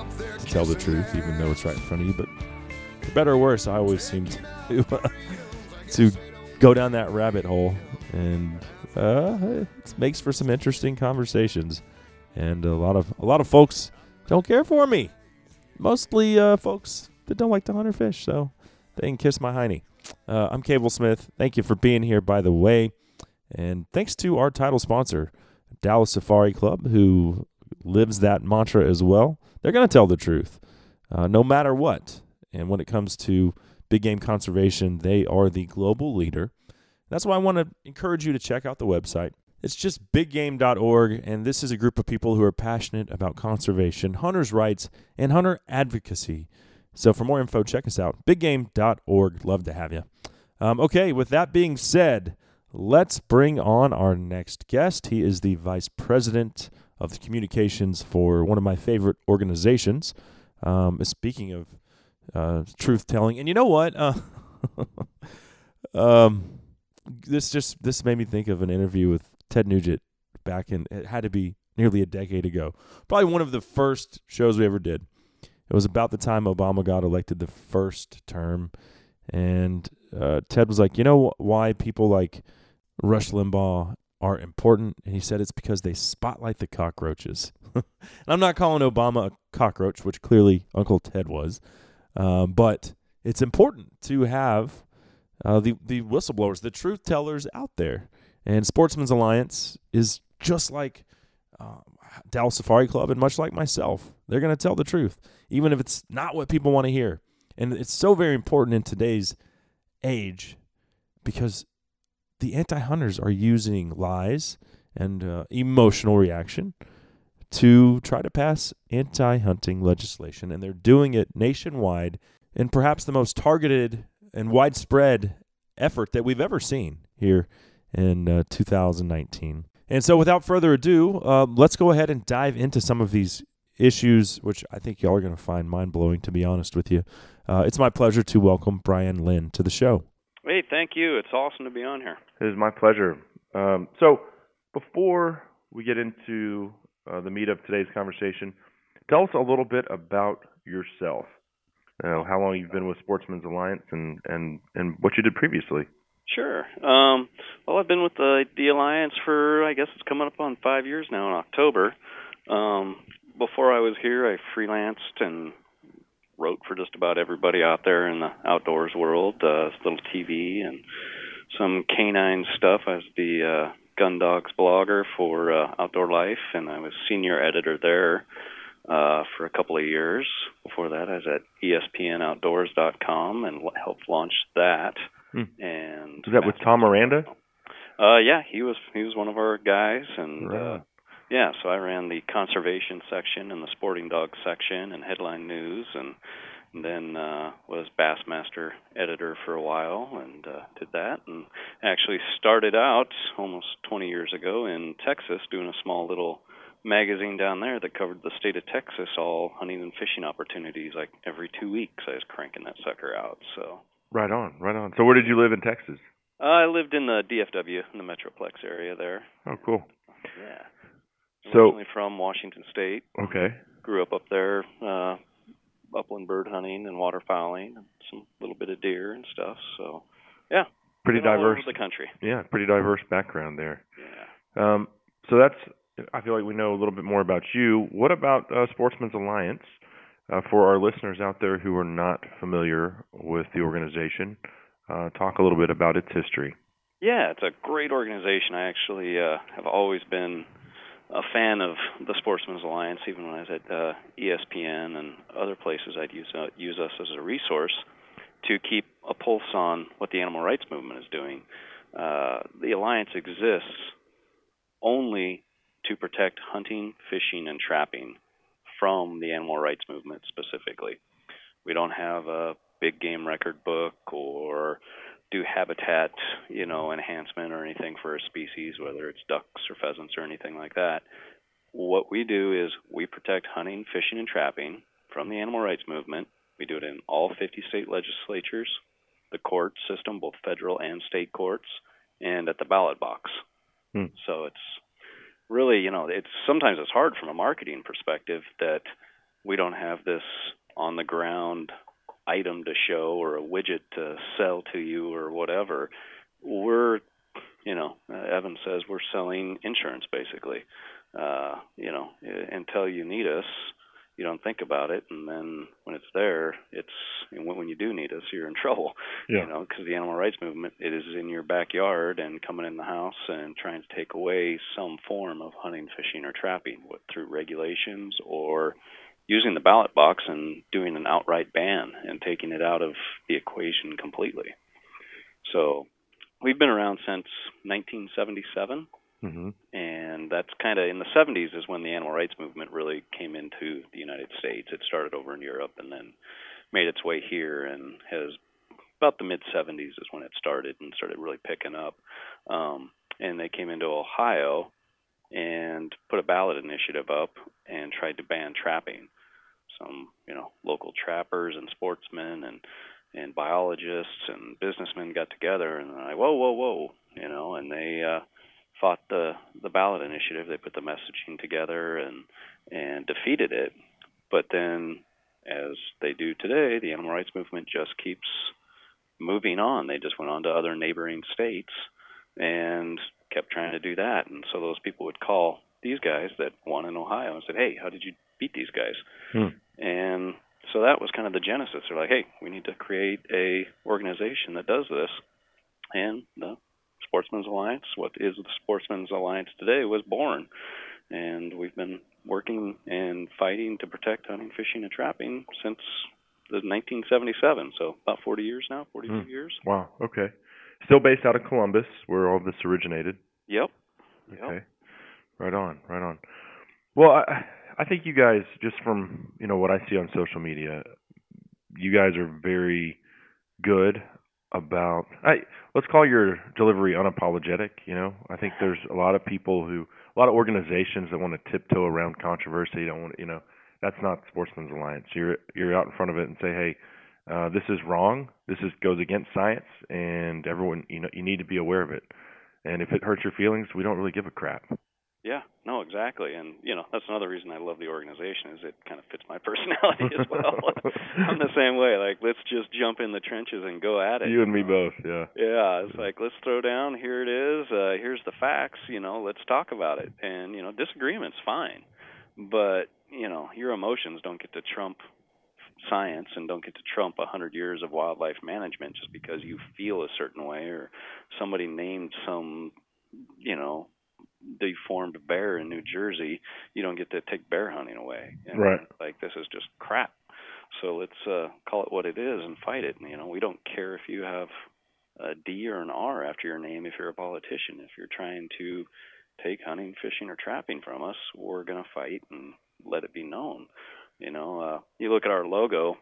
Speaker 1: tell the truth, even though it's right in front of you. But for better or worse, I always seem to, to go down that rabbit hole. And uh, it makes for some interesting conversations. And a lot of a lot of folks don't care for me. Mostly uh, folks that don't like to hunt or fish, so they can kiss my hiney. Uh, I'm Cable Smith. Thank you for being here, by the way. And thanks to our title sponsor, Dallas Safari Club, who lives that mantra as well. They're going to tell the truth, uh, no matter what. And when it comes to big game conservation, they are the global leader. That's why I want to encourage you to check out the website. It's just biggame.org, and this is a group of people who are passionate about conservation, hunters' rights, and hunter advocacy. So for more info, check us out. Biggame.org. Love to have you. Um, okay, with that being said, let's bring on our next guest. He is the vice president of communications for one of my favorite organizations. Um, speaking of uh, truth telling, and you know what? Uh, um, this just this made me think of an interview with Ted Nugent back in it had to be nearly a decade ago. Probably one of the first shows we ever did. It was about the time Obama got elected the first term, and uh, Ted was like, "You know why people like Rush Limbaugh are important?" And he said it's because they spotlight the cockroaches. and I'm not calling Obama a cockroach, which clearly Uncle Ted was, um, but it's important to have uh, the the whistleblowers, the truth tellers out there. And Sportsmen's Alliance is just like uh, Dallas Safari Club, and much like myself, they're going to tell the truth even if it's not what people want to hear. And it's so very important in today's age because the anti hunters are using lies and uh, emotional reaction to try to pass anti hunting legislation. And they're doing it nationwide in perhaps the most targeted and widespread effort that we've ever seen here in uh, 2019. And so, without further ado, uh, let's go ahead and dive into some of these issues, which I think y'all are going to find mind blowing, to be honest with you. Uh, it's my pleasure to welcome Brian Lynn to the show.
Speaker 9: Hey, thank you. It's awesome to be on here.
Speaker 1: It is my pleasure. Um, so, before we get into uh, the meat of today's conversation, tell us a little bit about yourself. You know, how long you've been with Sportsmen's Alliance and, and, and what you did previously.
Speaker 9: Sure. Um, well, I've been with the, the Alliance for, I guess it's coming up on five years now in October. Um, before I was here, I freelanced and wrote for just about everybody out there in the outdoors world, uh, little TV and some canine stuff. I was the uh, Gun Dogs blogger for uh, Outdoor Life, and I was senior editor there uh, for a couple of years. Before that, I was at ESPNOutdoors.com and helped launch that.
Speaker 1: Hmm.
Speaker 9: And
Speaker 1: is that with Tom Miranda?
Speaker 9: Uh, yeah, he was he was one of our guys, and
Speaker 1: right.
Speaker 9: uh, yeah, so I ran the conservation section and the sporting dog section and headline news, and, and then uh, was Bassmaster editor for a while and uh, did that, and actually started out almost 20 years ago in Texas doing a small little magazine down there that covered the state of Texas, all hunting and fishing opportunities. Like every two weeks, I was cranking that sucker out. So
Speaker 1: right on, right on. So where did you live in Texas?
Speaker 9: Uh, I lived in the DFW, in the Metroplex area there.
Speaker 1: Oh, cool.
Speaker 9: Yeah.
Speaker 1: So
Speaker 9: originally from Washington State.
Speaker 1: Okay.
Speaker 9: Grew up up there, uh, upland bird hunting and waterfowling, and some little bit of deer and stuff. So, yeah.
Speaker 1: Pretty diverse.
Speaker 9: the country.
Speaker 1: Yeah, pretty diverse background there.
Speaker 9: Yeah.
Speaker 1: Um, so that's. I feel like we know a little bit more about you. What about uh, Sportsmen's Alliance? Uh, for our listeners out there who are not familiar with the organization, uh, talk a little bit about its history.
Speaker 9: Yeah, it's a great organization. I actually uh, have always been a fan of the Sportsmen's Alliance, even when I was at uh, ESPN and other places. I'd use uh, use us as a resource to keep a pulse on what the animal rights movement is doing. Uh, the alliance exists only to protect hunting, fishing, and trapping from the animal rights movement specifically. We don't have a big game record book or do habitat, you know, enhancement or anything for a species, whether it's ducks or pheasants or anything like that. What we do is we protect hunting, fishing, and trapping from the animal rights movement. We do it in all 50 state legislatures the court system, both federal and state courts, and at the ballot box.
Speaker 1: Hmm.
Speaker 9: So it's really, you know, it's sometimes it's hard from a marketing perspective that we don't have this on the ground item to show or a widget to sell to you or whatever. We're, you know, Evan says we're selling insurance basically. Uh, you know, until you need us, you don't think about it, and then when it's there, it's and when, you do need us, you're in trouble.
Speaker 1: Yeah.
Speaker 9: You know, because the animal rights movement it is in your backyard and coming in the house and trying to take away some form of hunting, fishing, or trapping what, through regulations or using the ballot box and doing an outright ban and taking it out of the equation completely. So we've been around since 1977
Speaker 1: hmm
Speaker 9: and that's kind of in the 70s is when the animal rights movement really came into the United States. It started over in Europe and then made its way here and has about the mid 70s is when it started and started really picking up. Um, and they came into Ohio and put a ballot initiative up and tried to ban trapping. Some, you know, local trappers and sportsmen and and biologists and businessmen got together and they're like, whoa, whoa, whoa, you know, and they uh, fought the the ballot initiative. They put the messaging together and and defeated it. But then, as they do today, the animal rights movement just keeps moving on. They just went on to other neighboring states and kept trying to do that. And so those people would call these guys that won in Ohio and said, "Hey, how did you beat these guys?"
Speaker 1: Hmm.
Speaker 9: And so that was kind of the genesis. They're like, "Hey, we need to create a organization that does this." And the Sportsmen's Alliance, what is the Sportsmen's Alliance today, was born. And we've been working and fighting to protect hunting, fishing, and trapping since the 1977. So about 40 years now, 42
Speaker 1: Hmm.
Speaker 9: years.
Speaker 1: Wow. Okay. Still based out of Columbus, where all this originated.
Speaker 9: Yep.
Speaker 1: Okay. Right on. Right on. Well, I I think you guys, just from you know what I see on social media, you guys are very good about. I let's call your delivery unapologetic. You know, I think there's a lot of people who, a lot of organizations that want to tiptoe around controversy. Don't want, you know, that's not Sportsmen's Alliance. You're you're out in front of it and say, hey, uh, this is wrong. This is goes against science, and everyone, you know, you need to be aware of it. And if it hurts your feelings, we don't really give a crap.
Speaker 9: Yeah, no, exactly, and you know that's another reason I love the organization is it kind of fits my personality as well. I'm the same way. Like, let's just jump in the trenches and go at it.
Speaker 1: You and me both, yeah.
Speaker 9: Yeah, it's like let's throw down. Here it is. Uh, here's the facts. You know, let's talk about it. And you know, disagreement's fine, but you know, your emotions don't get to trump science and don't get to trump a hundred years of wildlife management just because you feel a certain way or somebody named some, you know, deformed bear in New Jersey. You don't get to take bear hunting away. And,
Speaker 1: Right.
Speaker 9: Like this is just crap. So let's uh, call it what it is and fight it. And, you know, we don't care if you have a D or an R after your name if you're a politician. If you're trying to take hunting, fishing, or trapping from us, we're going to fight and let it be known. You know, uh, you look at our logo.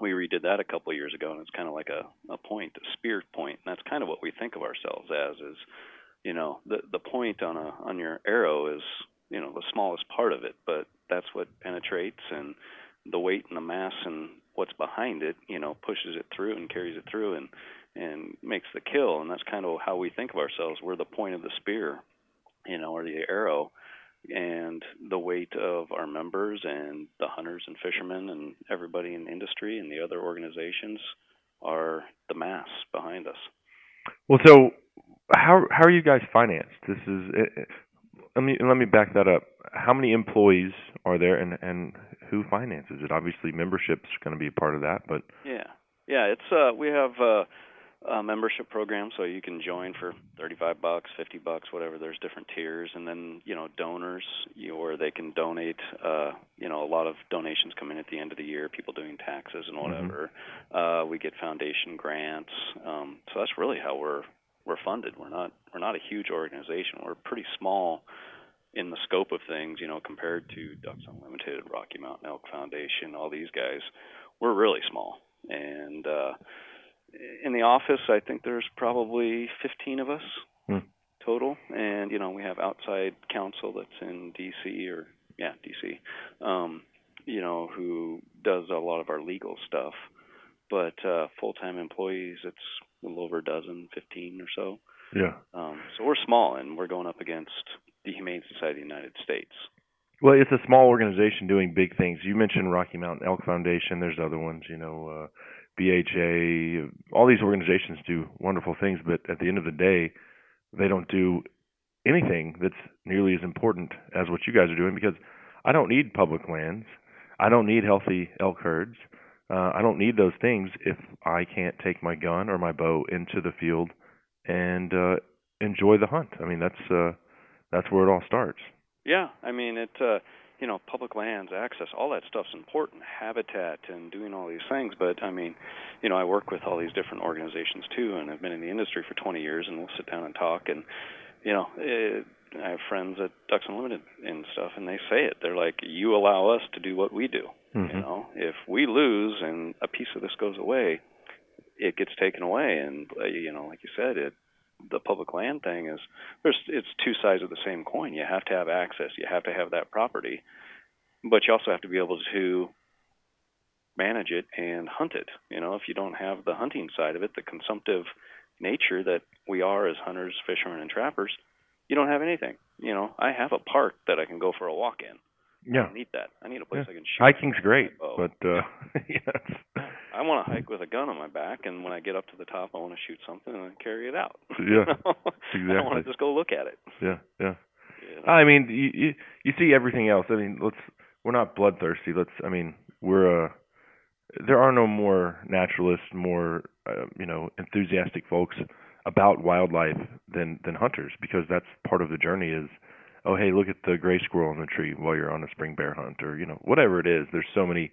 Speaker 9: We redid that a couple of years ago, and it's kind of like a, a point, a spear point, and that's kind of what we think of ourselves as. Is you know, the the point on a on your arrow is you know the smallest part of it, but that's what penetrates, and the weight and the mass and what's behind it, you know, pushes it through and carries it through and and makes the kill, and that's kind of how we think of ourselves. We're the point of the spear, you know, or the arrow, and the weight of our members and the hunters and fishermen and everybody in industry and the other organizations are the mass behind us.
Speaker 1: Well, so how how are you guys financed? This is it, it- let me let me back that up. How many employees are there, and and who finances it? Obviously, membership's going to be a part of that, but
Speaker 9: Yeah, yeah. It's uh, we have uh, a membership program, so you can join for thirty-five bucks, fifty bucks, whatever. There's different tiers, and then you know donors, you, or they can donate. Uh, you know, a lot of donations come in at the end of the year. People doing taxes and whatever. Uh, we get foundation grants. Um, so that's really how we're we're funded. We're not we're not a huge organization. We're pretty small in the scope of things, you know, compared to Ducks Unlimited, Rocky Mountain Elk Foundation, all these guys. We're really small. And uh in the office, I think there's probably 15 of us
Speaker 1: Hmm.
Speaker 9: total, and you know we have outside counsel that's in D.C. or yeah D.C. Um, you know who does a lot of our legal stuff. But uh, full-time employees, it's a little over a dozen, 15 or so.
Speaker 5: Yeah.
Speaker 9: Um, so we're small, and we're going up against the Humane Society of the United States.
Speaker 5: Well, it's a small organization doing big things. You mentioned Rocky Mountain Elk Foundation. There's other ones, you know, uh, BHA. All these organizations do wonderful things, but at the end of the day, they don't do anything that's nearly as important as what you guys are doing because I don't need public lands. I don't need healthy elk herds. Uh, I don't need those things if I can't take my gun or my bow into the field and uh, enjoy the hunt. I mean, that's uh, that's where it all starts.
Speaker 9: Yeah, I mean it. Uh, you know, public lands, access, all that stuff's important. Habitat and doing all these things. But I mean, you know, I work with all these different organizations too, and I've been in the industry for 20 years, and we'll sit down and talk. And you know, it, I have friends at Ducks Unlimited and stuff, and they say it. They're like, "You allow us to do what we do."
Speaker 5: Mm-hmm.
Speaker 9: You know, if we lose and a piece of this goes away, it gets taken away. And uh, you know, like you said, it the public land thing is there's it's two sides of the same coin. You have to have access. You have to have that property, but you also have to be able to manage it and hunt it. You know, if you don't have the hunting side of it, the consumptive nature that we are as hunters, fishermen, and trappers, you don't have anything. You know, I have a park that I can go for a walk in.
Speaker 5: Yeah.
Speaker 9: I need that. I need a place
Speaker 5: Yeah.
Speaker 9: I can shoot.
Speaker 5: Hiking's great, but uh, yeah, it's-
Speaker 9: I want to hike with a gun on my back, and when I get up to the top, I want to shoot something and carry it out.
Speaker 5: Yeah,
Speaker 9: know? I don't want to just go look at it.
Speaker 5: yeah, yeah.
Speaker 9: Know?
Speaker 5: I mean, you, you you see everything else. I mean, let's we're not bloodthirsty. Let's. I mean, we're uh there are no more naturalists, more uh, you know enthusiastic folks about wildlife than than hunters because that's part of the journey. Is oh hey, look at the gray squirrel in the tree while you're on a spring bear hunt, or you know whatever it is. There's so many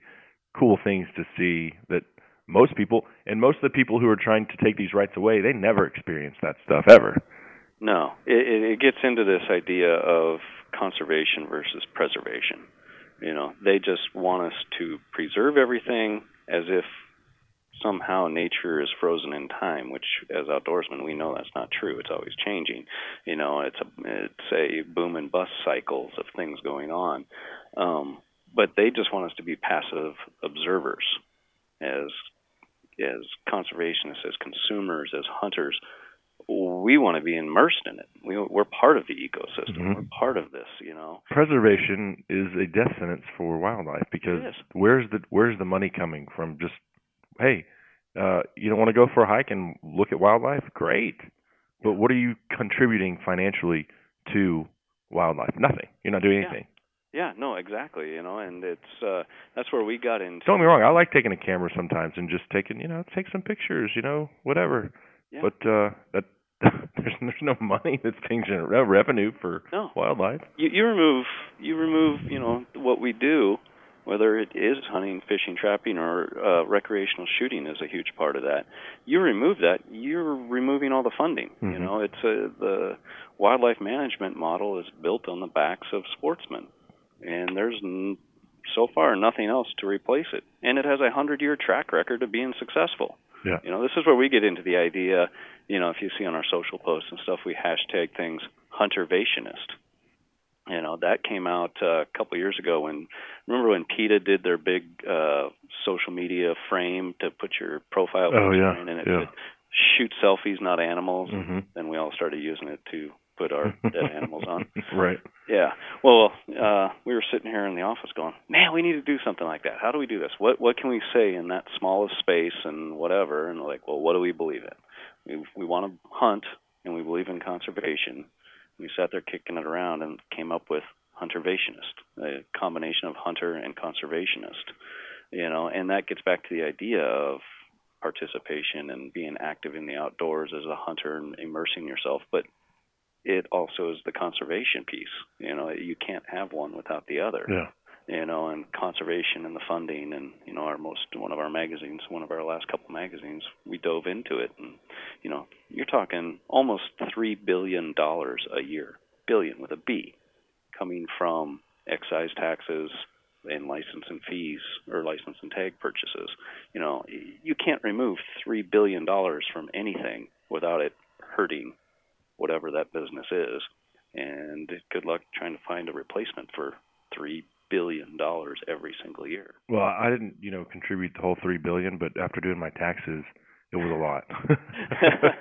Speaker 5: cool things to see that most people and most of the people who are trying to take these rights away, they never experience that stuff ever.
Speaker 9: No, it, it, it gets into this idea of conservation versus preservation. You know, they just want us to preserve everything as if somehow nature is frozen in time, which as outdoorsmen we know that's not true. It's always changing. You know, it's a it's a boom and bust cycles of things going on. Um, but they just want us to be passive observers as as conservationists, as consumers, as hunters, we want to be immersed in it. We, we're part of the ecosystem.
Speaker 5: Mhm.
Speaker 9: We're part of this, you know.
Speaker 5: preservation is a death sentence for wildlife because where's the where's the money coming from just hey uh you don't want to go for a hike and look at wildlife great but what are you contributing financially to wildlife nothing you're not doing
Speaker 9: Yeah.
Speaker 5: anything
Speaker 9: Yeah, no, exactly. You know, and it's uh that's where we got into.
Speaker 5: don't get me wrong i like taking a camera sometimes and just taking you know take some pictures you know whatever
Speaker 9: Yeah.
Speaker 5: but uh that there's there's no money that's being generated revenue for
Speaker 9: No.
Speaker 5: wildlife
Speaker 9: you, you remove you remove you know what we do whether it is hunting fishing trapping or uh, recreational shooting is a huge part of that. You remove that you're removing all the funding you
Speaker 5: Mhm.
Speaker 9: know? It's a, the wildlife management model is built on the backs of sportsmen and there's n- so far nothing else to replace it. And it has a hundred year track record of being successful.
Speaker 5: Yeah.
Speaker 9: You know, this is where we get into the idea, you know, if you see on our social posts and stuff, we hashtag things huntervationist. You know, that came out uh, a couple of years ago when remember when PETA did their big uh social media frame to put your profile
Speaker 5: Oh, yeah,
Speaker 9: in and it
Speaker 5: yeah.
Speaker 9: shoot selfies, not animals.
Speaker 5: Mhm.
Speaker 9: Then we all started using it to put our dead animals on.
Speaker 5: right
Speaker 9: Yeah. Well, uh, we were sitting here in the office going, "Man, we need to do something like that. How do we do this? What what can we say in that smallest space and whatever?" And like, well, what do we believe in? We we want to hunt and we believe in conservation. We sat there kicking it around and came up with huntervationist, a combination of hunter and conservationist. You know, and that gets back to the idea of participation and being active in the outdoors as a hunter and immersing yourself, but it also is the conservation piece. You know, you can't have one without the other.
Speaker 5: yeah
Speaker 9: You know, and conservation and the funding and you know our most one of our magazines, one of our last couple magazines, we dove into it and you know, you're talking almost 3 billion dollars a year, billion with a B, coming from excise taxes and license and fees or license and tag purchases. You know, you can't remove 3 billion dollars from anything without it hurting whatever that business is. And good luck trying to find a replacement for three billion dollars every single year.
Speaker 5: Well, I didn't, you know, contribute the whole three billion, but after doing my taxes, it was a lot.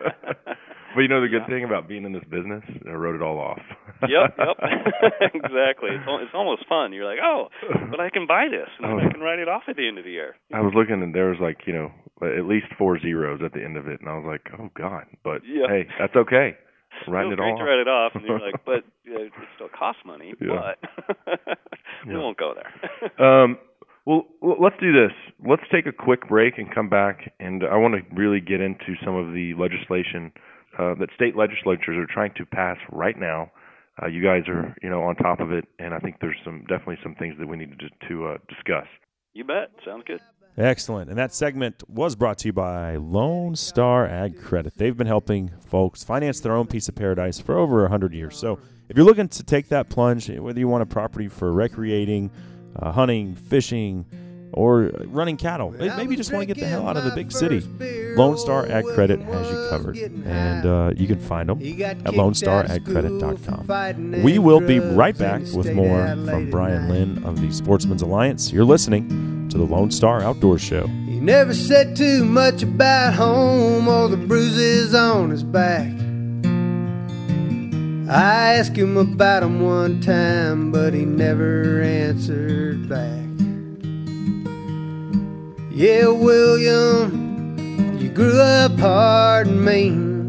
Speaker 5: but you know the good thing about being in this business, I wrote it all off.
Speaker 9: yep, yep, exactly. It's al- it's almost fun. You're like, oh, but I can buy this, and
Speaker 5: Oh.
Speaker 9: I can write it off at the end of the year.
Speaker 5: I was looking and there was like, you know, at least four zeros at the end of it, and I was like, oh god. But
Speaker 9: Yeah.
Speaker 5: hey, that's okay. Writing it all.
Speaker 9: to write it off, and you're like, but uh, it still costs money.
Speaker 5: Yeah.
Speaker 9: But we
Speaker 5: Yeah.
Speaker 9: won't go there.
Speaker 5: um, well, well, let's do this. Let's take a quick break and come back, and I want to really get into some of the legislation uh, that state legislatures are trying to pass right now. Uh, you guys are, you know, on top of it, and I think there's some definitely some things that we need to to uh, discuss.
Speaker 9: you bet. Sounds good.
Speaker 1: Excellent. And that segment was brought to you by Lone Star Ag Credit. They've been helping folks finance their own piece of paradise for over 100 years. So if you're looking to take that plunge, whether you want a property for recreating, uh, hunting, fishing, or running cattle, may- maybe you just want to get the hell out of the big city, Lone Star Ag Credit has you covered. And uh, you can find them at LoneStarAgCredit.com. We will be right back with more from Brian Lynn of the Sportsmen's Alliance. You're listening to the Lone Star Outdoor Show.
Speaker 10: He never said too much about home or the bruises on his back. I asked him about him one time, but he never answered back. Yeah, William, you grew up hard and mean.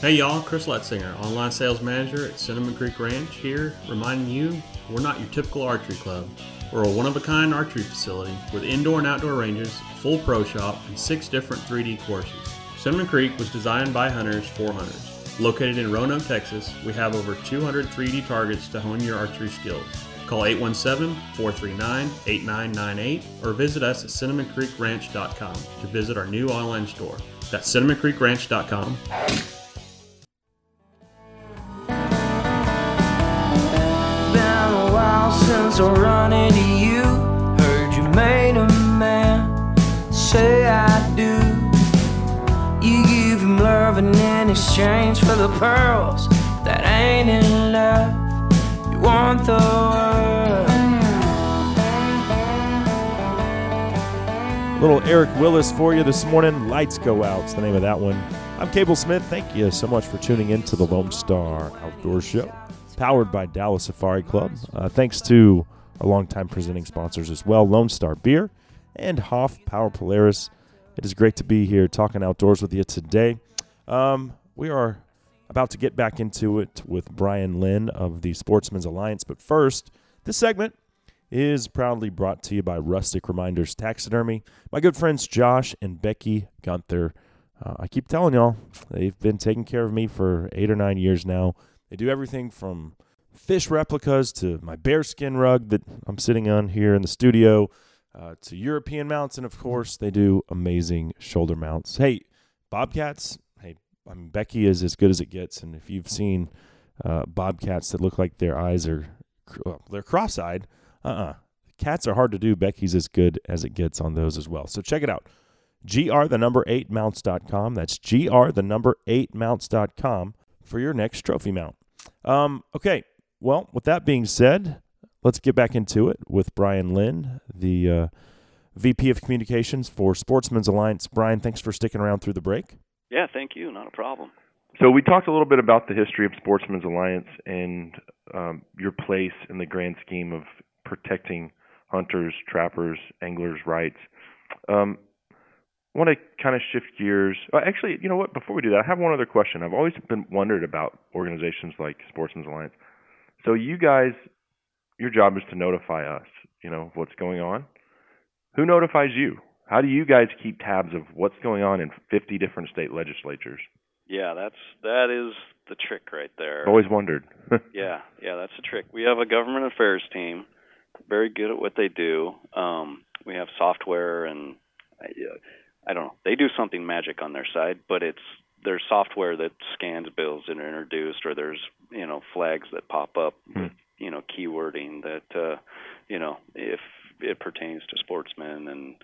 Speaker 11: Hey y'all, Chris Letzinger, online sales manager at Cinnamon Creek Ranch here, reminding you we're not your typical archery club. We're a one of a kind archery facility with indoor and outdoor ranges, full pro shop, and six different 3D courses. Cinnamon Creek was designed by hunters for hunters. Located in Roanoke, Texas, we have over 200 3D targets to hone your archery skills. Call 817 439 8998 or visit us at cinnamoncreekranch.com to visit our new online store. That's cinnamoncreekranch.com.
Speaker 6: Been a while since I run into you. Heard you made a man say I do. You give him loving in exchange for the pearls that ain't enough. You want the world.
Speaker 1: Little Eric Willis for you this morning. Lights Go Out. It's the name of that one. I'm Cable Smith. Thank you so much for tuning in to the Lone Star Outdoor Show, powered by Dallas Safari Club. Uh, thanks to our longtime presenting sponsors as well, Lone Star Beer and Hoff Power Polaris. It is great to be here talking outdoors with you today. Um, we are about to get back into it with Brian Lynn of the Sportsmen's Alliance, but first, this segment is proudly brought to you by Rustic Reminders Taxidermy. My good friends Josh and Becky Gunther. Uh, I keep telling y'all, they've been taking care of me for eight or nine years now. They do everything from fish replicas to my bearskin rug that I'm sitting on here in the studio uh, to European mounts. And of course, they do amazing shoulder mounts. Hey, Bobcats, I mean, Becky is as good as it gets. And if you've seen uh, Bobcats that look like their eyes are they're cross-eyed, uh-uh. Cats are hard to do. Becky's as good as it gets on those as well. So check it out. GR the number 8 mounts.com. That's GR the number 8 mounts.com for your next trophy mount. Um, okay. Well, with that being said, let's get back into it with Brian Lynn, the uh, VP of Communications for Sportsmen's Alliance. Brian, thanks for sticking around through the break.
Speaker 9: Yeah, thank you. Not a problem.
Speaker 5: So we talked a little bit about the history of Sportsmen's Alliance and um, your place in the grand scheme of protecting hunters, trappers, anglers' rights. Um, I want to kind of shift gears. Uh, actually, you know what? Before we do that, I have one other question. I've always been wondered about organizations like Sportsmen's Alliance. So you guys, your job is to notify us, you know, what's going on. Who notifies you? How do you guys keep tabs of what's going on in 50 different state legislatures?
Speaker 9: Yeah, that's that is the trick right there.
Speaker 5: Always wondered.
Speaker 9: yeah, yeah, that's the trick. We have a government affairs team, very good at what they do. Um, we have software, and I, I don't know, they do something magic on their side, but it's there's software that scans bills that are introduced, or there's you know flags that pop up,
Speaker 5: Hmm.
Speaker 9: with, you know keywording that uh, you know if it pertains to sportsmen and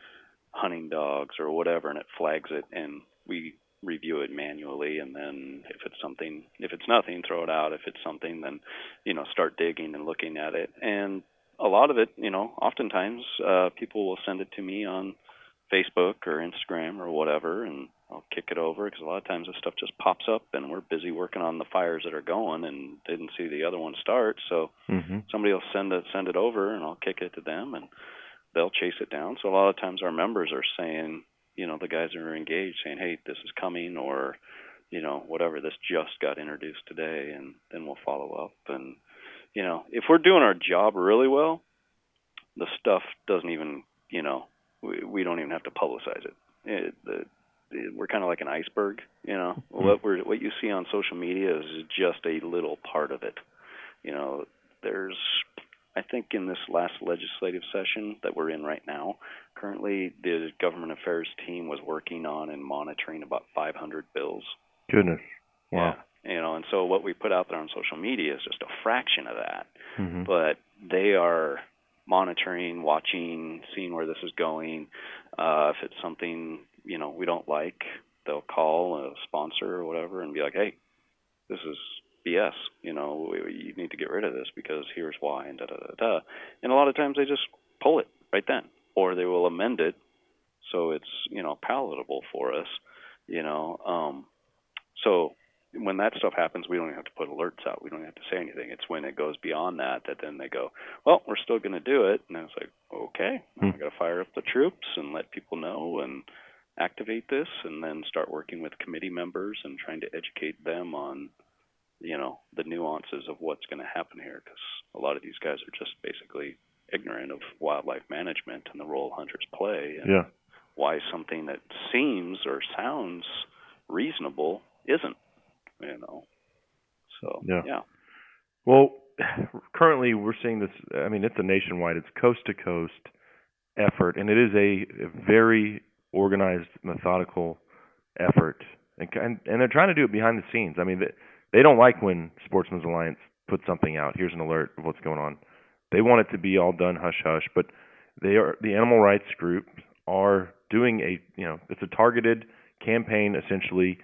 Speaker 9: hunting dogs or whatever, and it flags it, and we review it manually, and then if it's something, if it's nothing, throw it out. If it's something, then you know start digging and looking at it. And a lot of it, you know, oftentimes uh, people will send it to me on Facebook or Instagram or whatever, and I'll kick it over because a lot of times this stuff just pops up, and we're busy working on the fires that are going, and didn't see the other one start. So
Speaker 5: Mm-hmm.
Speaker 9: somebody will send it send it over, and I'll kick it to them, and they'll chase it down. So a lot of times our members are saying, you know, the guys are engaged saying, hey, this is coming, or you know, whatever, this just got introduced today, and then we'll follow up. And you know, if we're doing our job really well, the stuff doesn't even, you know, we, we don't even have to publicize it. it the, it we're kind of like an iceberg, you know. Mm-hmm. What we're what you see on social media is just a little part of it. You know, there's I think in this last legislative session that we're in right now, currently the government affairs team was working on and monitoring about 500 bills.
Speaker 5: Goodness. Wow.
Speaker 9: Yeah. You know, and so what we put out there on social media is just a fraction of that.
Speaker 5: Mhm.
Speaker 9: But they are monitoring, watching, seeing where this is going. Uh, if it's something you know we don't like, they'll call a sponsor or whatever and be like, "Hey, this is BS. You know, you need to get rid of this because here's why." And da da da da. And a lot of times they just pull it right then, or they will amend it so it's you know palatable for us. You know, um, so when that stuff happens, we don't have to put alerts out. We don't have to say anything. It's when it goes beyond that that then they go, well, we're still going to do it. And it's like, okay, I got to fire up the troops and let people know and activate this, and then start working with committee members and trying to educate them on, you know, the nuances of what's going to happen here. Because a lot of these guys are just basically ignorant of wildlife management and the role hunters play. And
Speaker 5: Yeah.
Speaker 9: why something that seems or sounds reasonable isn't. You know. So
Speaker 5: Yeah.
Speaker 9: yeah.
Speaker 5: Well, currently we're seeing this. I mean, it's a nationwide, it's coast to coast effort, and it is a, a very organized, methodical effort, and, and and they're trying to do it behind the scenes. I mean, they, they don't like when Sportsmen's Alliance puts something out. Here's an alert of what's going on. They want it to be all done hush hush, but they are the animal rights groups are doing a you know it's a targeted campaign essentially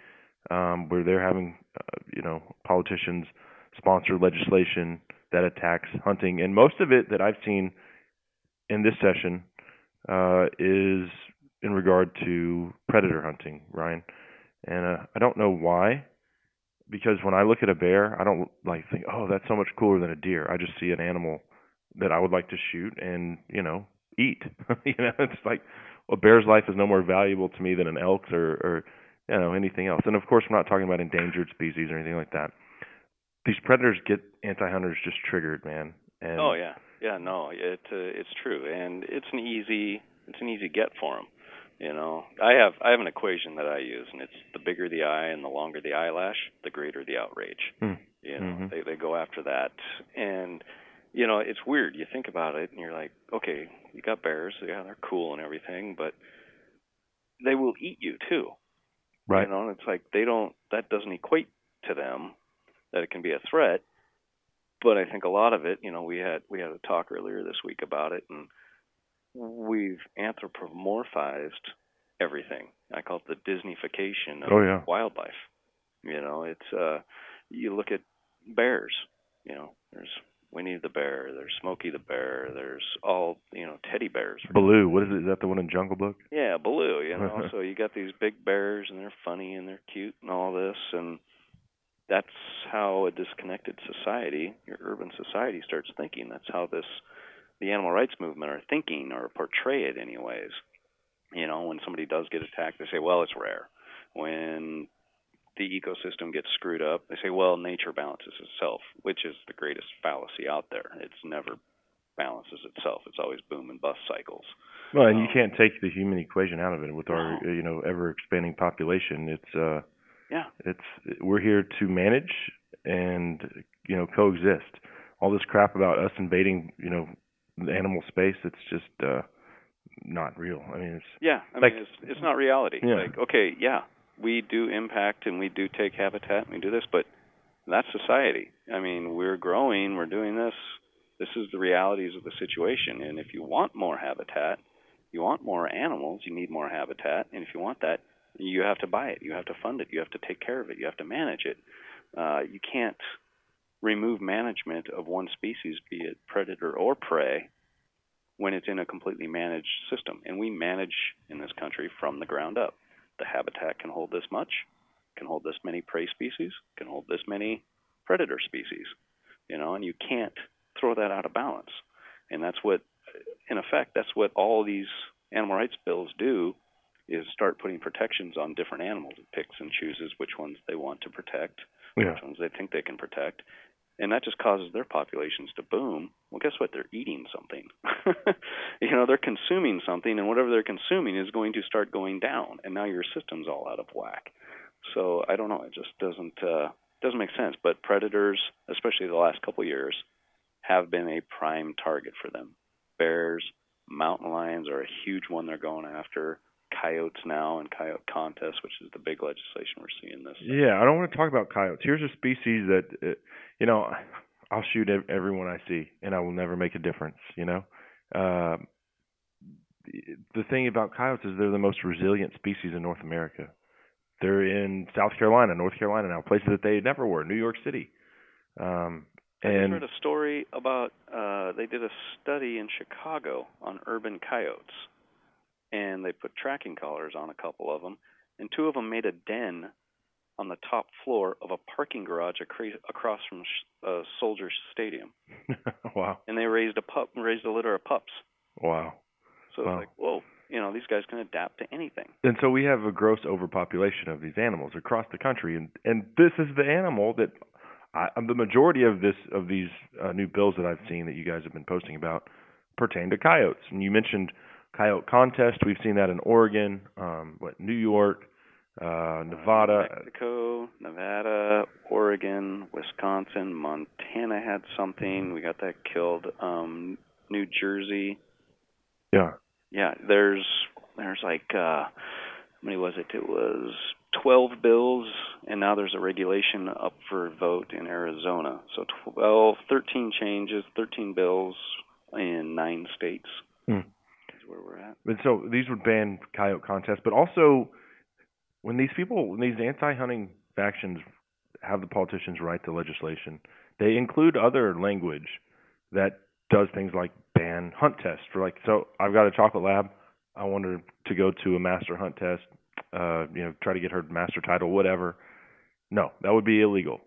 Speaker 5: um, where they're having uh, you know politicians sponsor legislation that attacks hunting, and most of it that I've seen in this session uh, is in regard to predator hunting, Ryan. And uh, I don't know why, because when I look at a bear, I don't like think, oh, that's so much cooler than a deer. I just see an animal that I would like to shoot and you know eat. you know, it's like a bear's life is no more valuable to me than an elk's or, or you know anything else. And of course, we're not talking about endangered species or anything like that. These predators get anti-hunters just triggered, man. And
Speaker 9: oh yeah, yeah. No, it uh, it's true, and it's an easy it's an easy get for them. You know, I have I have an equation that I use, and it's the bigger the eye and the longer the eyelash, the greater the outrage.
Speaker 5: Hmm.
Speaker 9: You know,
Speaker 5: Mhm.
Speaker 9: they they go after that, and you know it's weird. You think about it, and you're like, okay, you got bears, yeah, they're cool and everything, but they will eat you too.
Speaker 5: Right.
Speaker 9: You know, and it's like they don't that doesn't equate to them that it can be a threat. But I think a lot of it, you know, we had we had a talk earlier this week about it and we've anthropomorphized everything. I call it the Disneyfication of
Speaker 5: Oh, yeah.
Speaker 9: wildlife. You know, it's uh you look at bears, you know, there's Winnie the Bear, there's Smokey the Bear, there's all, you know, teddy bears.
Speaker 5: Baloo, what is it? Is that the one in Jungle Book?
Speaker 9: Yeah, Baloo, you know. so you got these big bears and they're funny and they're cute and all this and that's how a disconnected society, your urban society starts thinking. That's how this the animal rights movement are thinking or portray it anyways. You know, when somebody does get attacked, they say, "Well, it's rare." When the ecosystem gets screwed up, they say, "Well, nature balances itself," which is the greatest fallacy out there. It's never balances itself. It's always boom and bust cycles.
Speaker 5: Well, and you can't take the human equation out of it with our uh, you know ever expanding population. It's uh
Speaker 9: Yeah.
Speaker 5: it's we're here to manage and you know coexist. All this crap about us invading you know the animal space, it's just uh not real. I mean, it's
Speaker 9: Yeah, I
Speaker 5: like
Speaker 9: mean it's it's not reality.
Speaker 5: Yeah.
Speaker 9: Like okay, yeah, we do impact and we do take habitat and we do this, but that's society. I mean, we're growing, we're doing this. This is the realities of the situation. And if you want more habitat, you want more animals, you need more habitat, and if you want that, You have to buy it. You have to fund it. You have to take care of it. You have to manage it. Uh, you can't remove management of one species, be it predator or prey, when it's in a completely managed system. And we manage in this country from the ground up. The habitat can hold this much, can hold this many prey species, can hold this many predator species. You know, and you can't throw that out of balance. And that's what, in effect, that's what all these animal rights bills do is start putting protections on different animals. It picks and chooses which ones they want to protect,
Speaker 5: Yeah.
Speaker 9: which ones they think they can protect. And that just causes their populations to boom. Well, guess what? They're eating something. you know, they're consuming something, and whatever they're consuming is going to start going down. And now your system's all out of whack. So I don't know. It just doesn't uh, doesn't make sense. But predators, especially the last couple years, have been a prime target for them. Bears, mountain lions are a huge one they're going after. Coyotes now and coyote contests, which is the big legislation we're seeing this.
Speaker 5: Yeah, I don't want to talk about coyotes. Here's a species that, uh, you know, I'll shoot everyone I see, and I will never make a difference. You know, uh, the- thing about coyotes is they're the most resilient species in North America. They're in South Carolina, North Carolina now, places that they never were, New York City. Um, and
Speaker 9: I just read a story about uh, they did a study in Chicago on urban coyotes, and they put tracking collars on a couple of them, and two of them made a den on the top floor of a parking garage acre- across from sh- uh, Soldier Stadium,
Speaker 5: wow,
Speaker 9: and they raised a pup, raised a litter of pups.
Speaker 5: wow.
Speaker 9: So
Speaker 5: Wow.
Speaker 9: it's like, whoa, you know, these guys can adapt to anything.
Speaker 5: And so we have a gross overpopulation of these animals across the country, and and this is the animal that I, the majority of this of these uh, new bills that I've seen that you guys have been posting about pertain to coyotes. And you mentioned coyote contest. We've seen that in Oregon, um, what New York, uh, Nevada.
Speaker 9: Mexico, Nevada, Oregon, Wisconsin, Montana had something. We got that killed. Um, New Jersey.
Speaker 5: Yeah,
Speaker 9: Yeah, there's there's like uh how many was it? It was 12 bills and now there's a regulation up for vote in Arizona. So 12 13 changes, 13 bills in 9 states.
Speaker 5: Hmm.
Speaker 9: Where we're at.
Speaker 5: And so these would ban coyote contests, but also when these people, when these anti-hunting factions have the politicians write the legislation, they include other language that does things like ban hunt tests for like. So I've got a chocolate lab. I want her to go to a master hunt test. Uh, you know, try to get her master title, whatever. No, that would be illegal.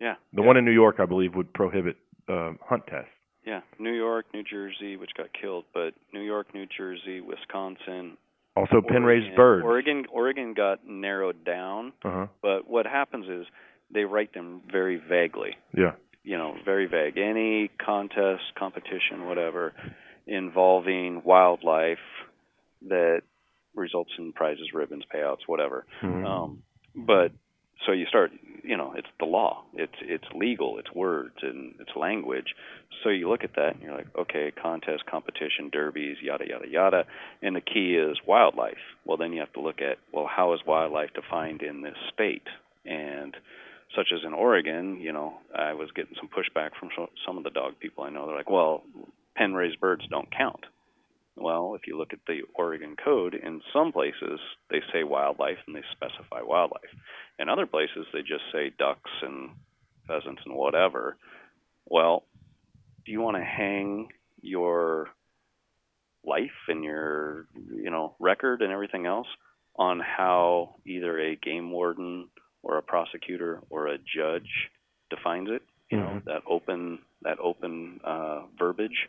Speaker 9: Yeah.
Speaker 5: The one in New York, I believe, would prohibit uh, hunt tests.
Speaker 9: Yeah, New York, New Jersey, which got killed, but New York, New Jersey, Wisconsin,
Speaker 5: Also, pen raised birds.
Speaker 9: Oregon, Oregon got narrowed down,
Speaker 5: Uh huh.
Speaker 9: but what happens is they write them very vaguely.
Speaker 5: Yeah.
Speaker 9: You know, very vague. Any contest, competition, whatever, involving wildlife that results in prizes, ribbons, payouts, whatever.
Speaker 5: Mhm.
Speaker 9: Um, but so you start, you know, it's the law. It's it's legal. It's words and it's language. So you look at that and you're like, okay, contest, competition, derbies, yada yada yada, and the key is wildlife. Well, then you have to look at well, how is wildlife defined in this state? And such as in Oregon, you know, I was getting some pushback from some of the dog people I know. They're like, well, pen raised birds don't count. Well, if you look at the Oregon code, in some places they say wildlife and they specify wildlife. In other places they just say ducks and pheasants and whatever. Well, do you want to hang your life and your, you know, record and everything else on how either a game warden or a prosecutor or a judge defines it? You know,
Speaker 5: Mhm.
Speaker 9: that open that open uh verbiage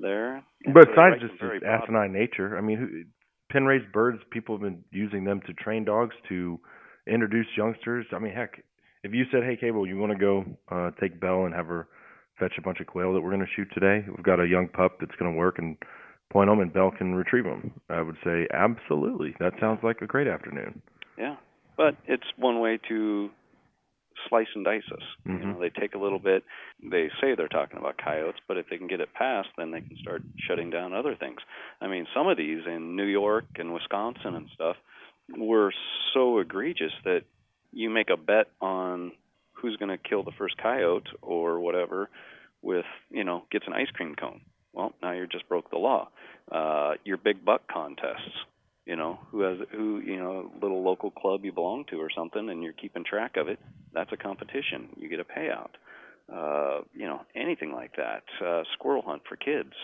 Speaker 9: there.
Speaker 5: But besides just its
Speaker 9: broad.
Speaker 5: asinine nature, I mean, who, pen raised birds, people have been using them to train dogs to introduce youngsters. I mean, heck, if you said, "Hey, Cable, you want to go uh, take Belle and have her fetch a bunch of quail that we're going to shoot today? We've got a young pup that's going to work and point them, and Belle can retrieve them." I would say, absolutely. That sounds like a great afternoon.
Speaker 9: Yeah, but it's one way to slice and dice us. You
Speaker 5: Mhm.
Speaker 9: know, they take a little bit. They say they're talking about coyotes, but if they can get it passed, then they can start shutting down other things. I mean, some of these in New York and Wisconsin and stuff were so egregious that you make a bet on who's going to kill the first coyote or whatever with, you know, gets an ice cream cone. Well, now you just broke the law. Uh, your big buck contests. You know, who has who you know, a little local club you belong to or something, and you're keeping track of it. That's a competition. You get a payout. Uh, you know, anything like that. Uh, squirrel hunt for kids.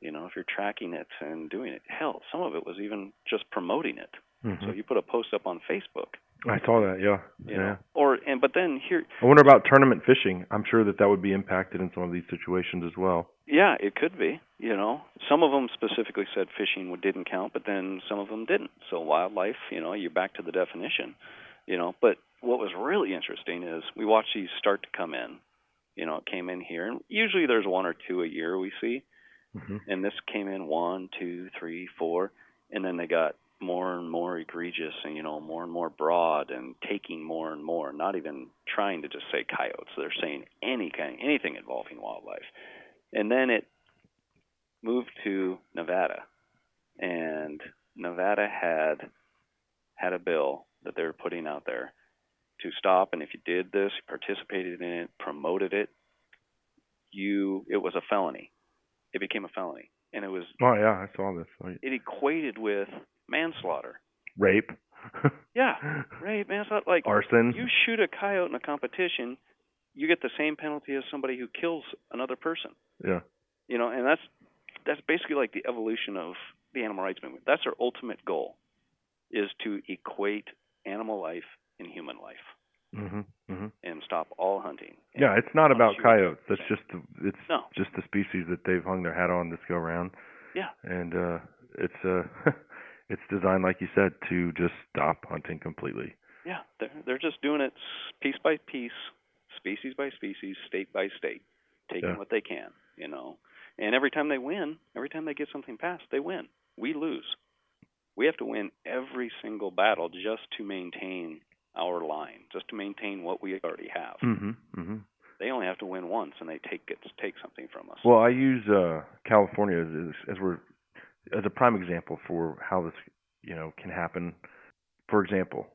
Speaker 9: You know, if you're tracking it and doing it. Hell, some of it was even just promoting it.
Speaker 5: Mhm.
Speaker 9: So you put a post up on Facebook.
Speaker 5: I saw that. Yeah.
Speaker 9: You
Speaker 5: yeah.
Speaker 9: know, or and but then here,
Speaker 5: I wonder about tournament fishing. I'm sure that that would be impacted in some of these situations as well.
Speaker 9: Yeah, it could be. You know, some of them specifically said fishing didn't count, but then some of them didn't. So wildlife, you know, you're back to the definition. You know, but what was really interesting is we watched these start to come in. You know, it came in here, and usually there's one or two a year we see,
Speaker 5: Mhm.
Speaker 9: and this came in one, two, three, four, and then they got more and more egregious, and you know, more and more broad, and taking more and more. Not even trying to just say coyotes; they're saying any kind, anything involving wildlife. And then it moved to Nevada, and Nevada had had a bill that they were putting out there to stop. And if you did this, participated in it, promoted it, you it was a felony. It became a felony, and it was
Speaker 5: Oh yeah, I saw this.
Speaker 9: It equated with manslaughter.
Speaker 5: Rape.
Speaker 9: Yeah, rape, manslaughter. Like
Speaker 5: Arson.
Speaker 9: You shoot a coyote in a competition, you get the same penalty as somebody who kills another person.
Speaker 5: Yeah.
Speaker 9: You know, and that's that's basically like the evolution of the animal rights movement. That's our ultimate goal, is to equate animal life and human life,
Speaker 5: Mhm. Mhm.
Speaker 9: and stop all hunting.
Speaker 5: Yeah, it's not about coyotes. That's just the, it's
Speaker 9: No.
Speaker 5: just the species that they've hung their hat on this go around.
Speaker 9: Yeah.
Speaker 5: And uh it's uh it's designed like you said to just stop hunting completely.
Speaker 9: Yeah, they're they're just doing it piece by piece, species by species, state by state, taking
Speaker 5: Yeah.
Speaker 9: what they can, you know. And every time they win, every time they get something passed, they win. We lose. We have to win every single battle just to maintain our line, just to maintain what we already have.
Speaker 5: Mhm. Mhm.
Speaker 9: They only have to win once, and they take it, take something from us.
Speaker 5: Well, I use uh California as, as as we're as a prime example for how this, you know, can happen. For example,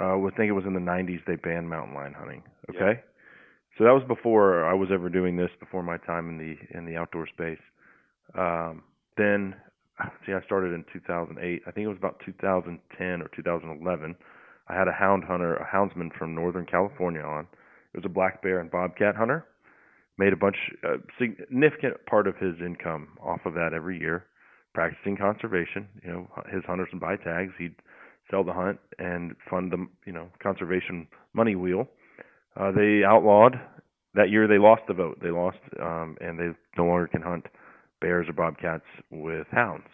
Speaker 5: uh I think it was in the 90s they banned mountain lion hunting, okay? So that was before I was ever doing this, before my time in the in the outdoor space. Um then see I started in 2008. I think it was about 2010 or 2011. I had a hound hunter, a houndsman from Northern California on. It was a black bear and bobcat hunter made a bunch a significant part of his income off of that every year practicing conservation you know his hunters would buy tags he'd sell the hunt and fund the you know conservation money wheel uh they outlawed that year they lost the vote they lost um and they no longer can hunt bears or bobcats with hounds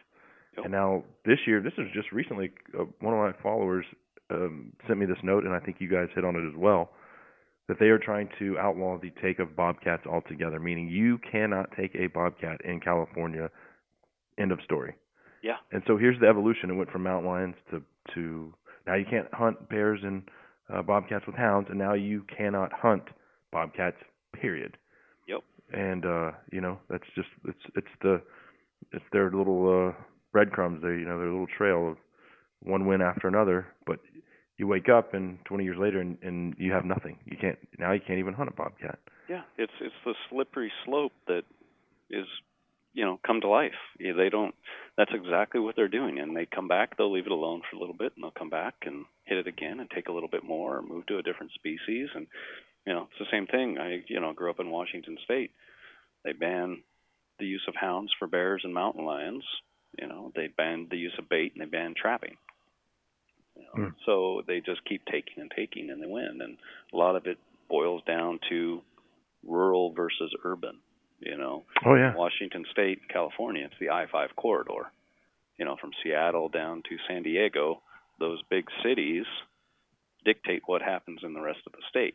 Speaker 5: and now this year this is just recently uh, one of my followers um sent me this note and I think you guys hit on it as well that they are trying to outlaw the take of bobcats altogether, meaning you cannot take a bobcat in California. End of story.
Speaker 9: Yeah.
Speaker 5: And so here's the evolution. It went from mountain lions to to now you can't hunt bears and uh, bobcats with hounds, and now you cannot hunt bobcats. Period.
Speaker 9: Yep.
Speaker 5: And uh, you know that's just it's it's the it's their little uh, breadcrumbs. They you know their little trail of one win after another, but you wake up and 20 years later and, and you have nothing. You can't now you can't even hunt a bobcat.
Speaker 9: Yeah, it's it's the slippery slope that is, you know, come to life. They don't. That's exactly what they're doing, and they come back. They'll leave it alone for a little bit, and they'll come back and hit it again, and take a little bit more, or move to a different species. And you know, it's the same thing. I you know grew up in Washington State. They ban the use of hounds for bears and mountain lions. You know, they banned the use of bait and they banned trapping. You know, hmm. So they just keep taking and taking, and they win. And a lot of it boils down to rural versus urban. You know,
Speaker 5: Oh, yeah.
Speaker 9: Washington State, California, it's the I-5 corridor. You know, from Seattle down to San Diego, those big cities dictate what happens in the rest of the state,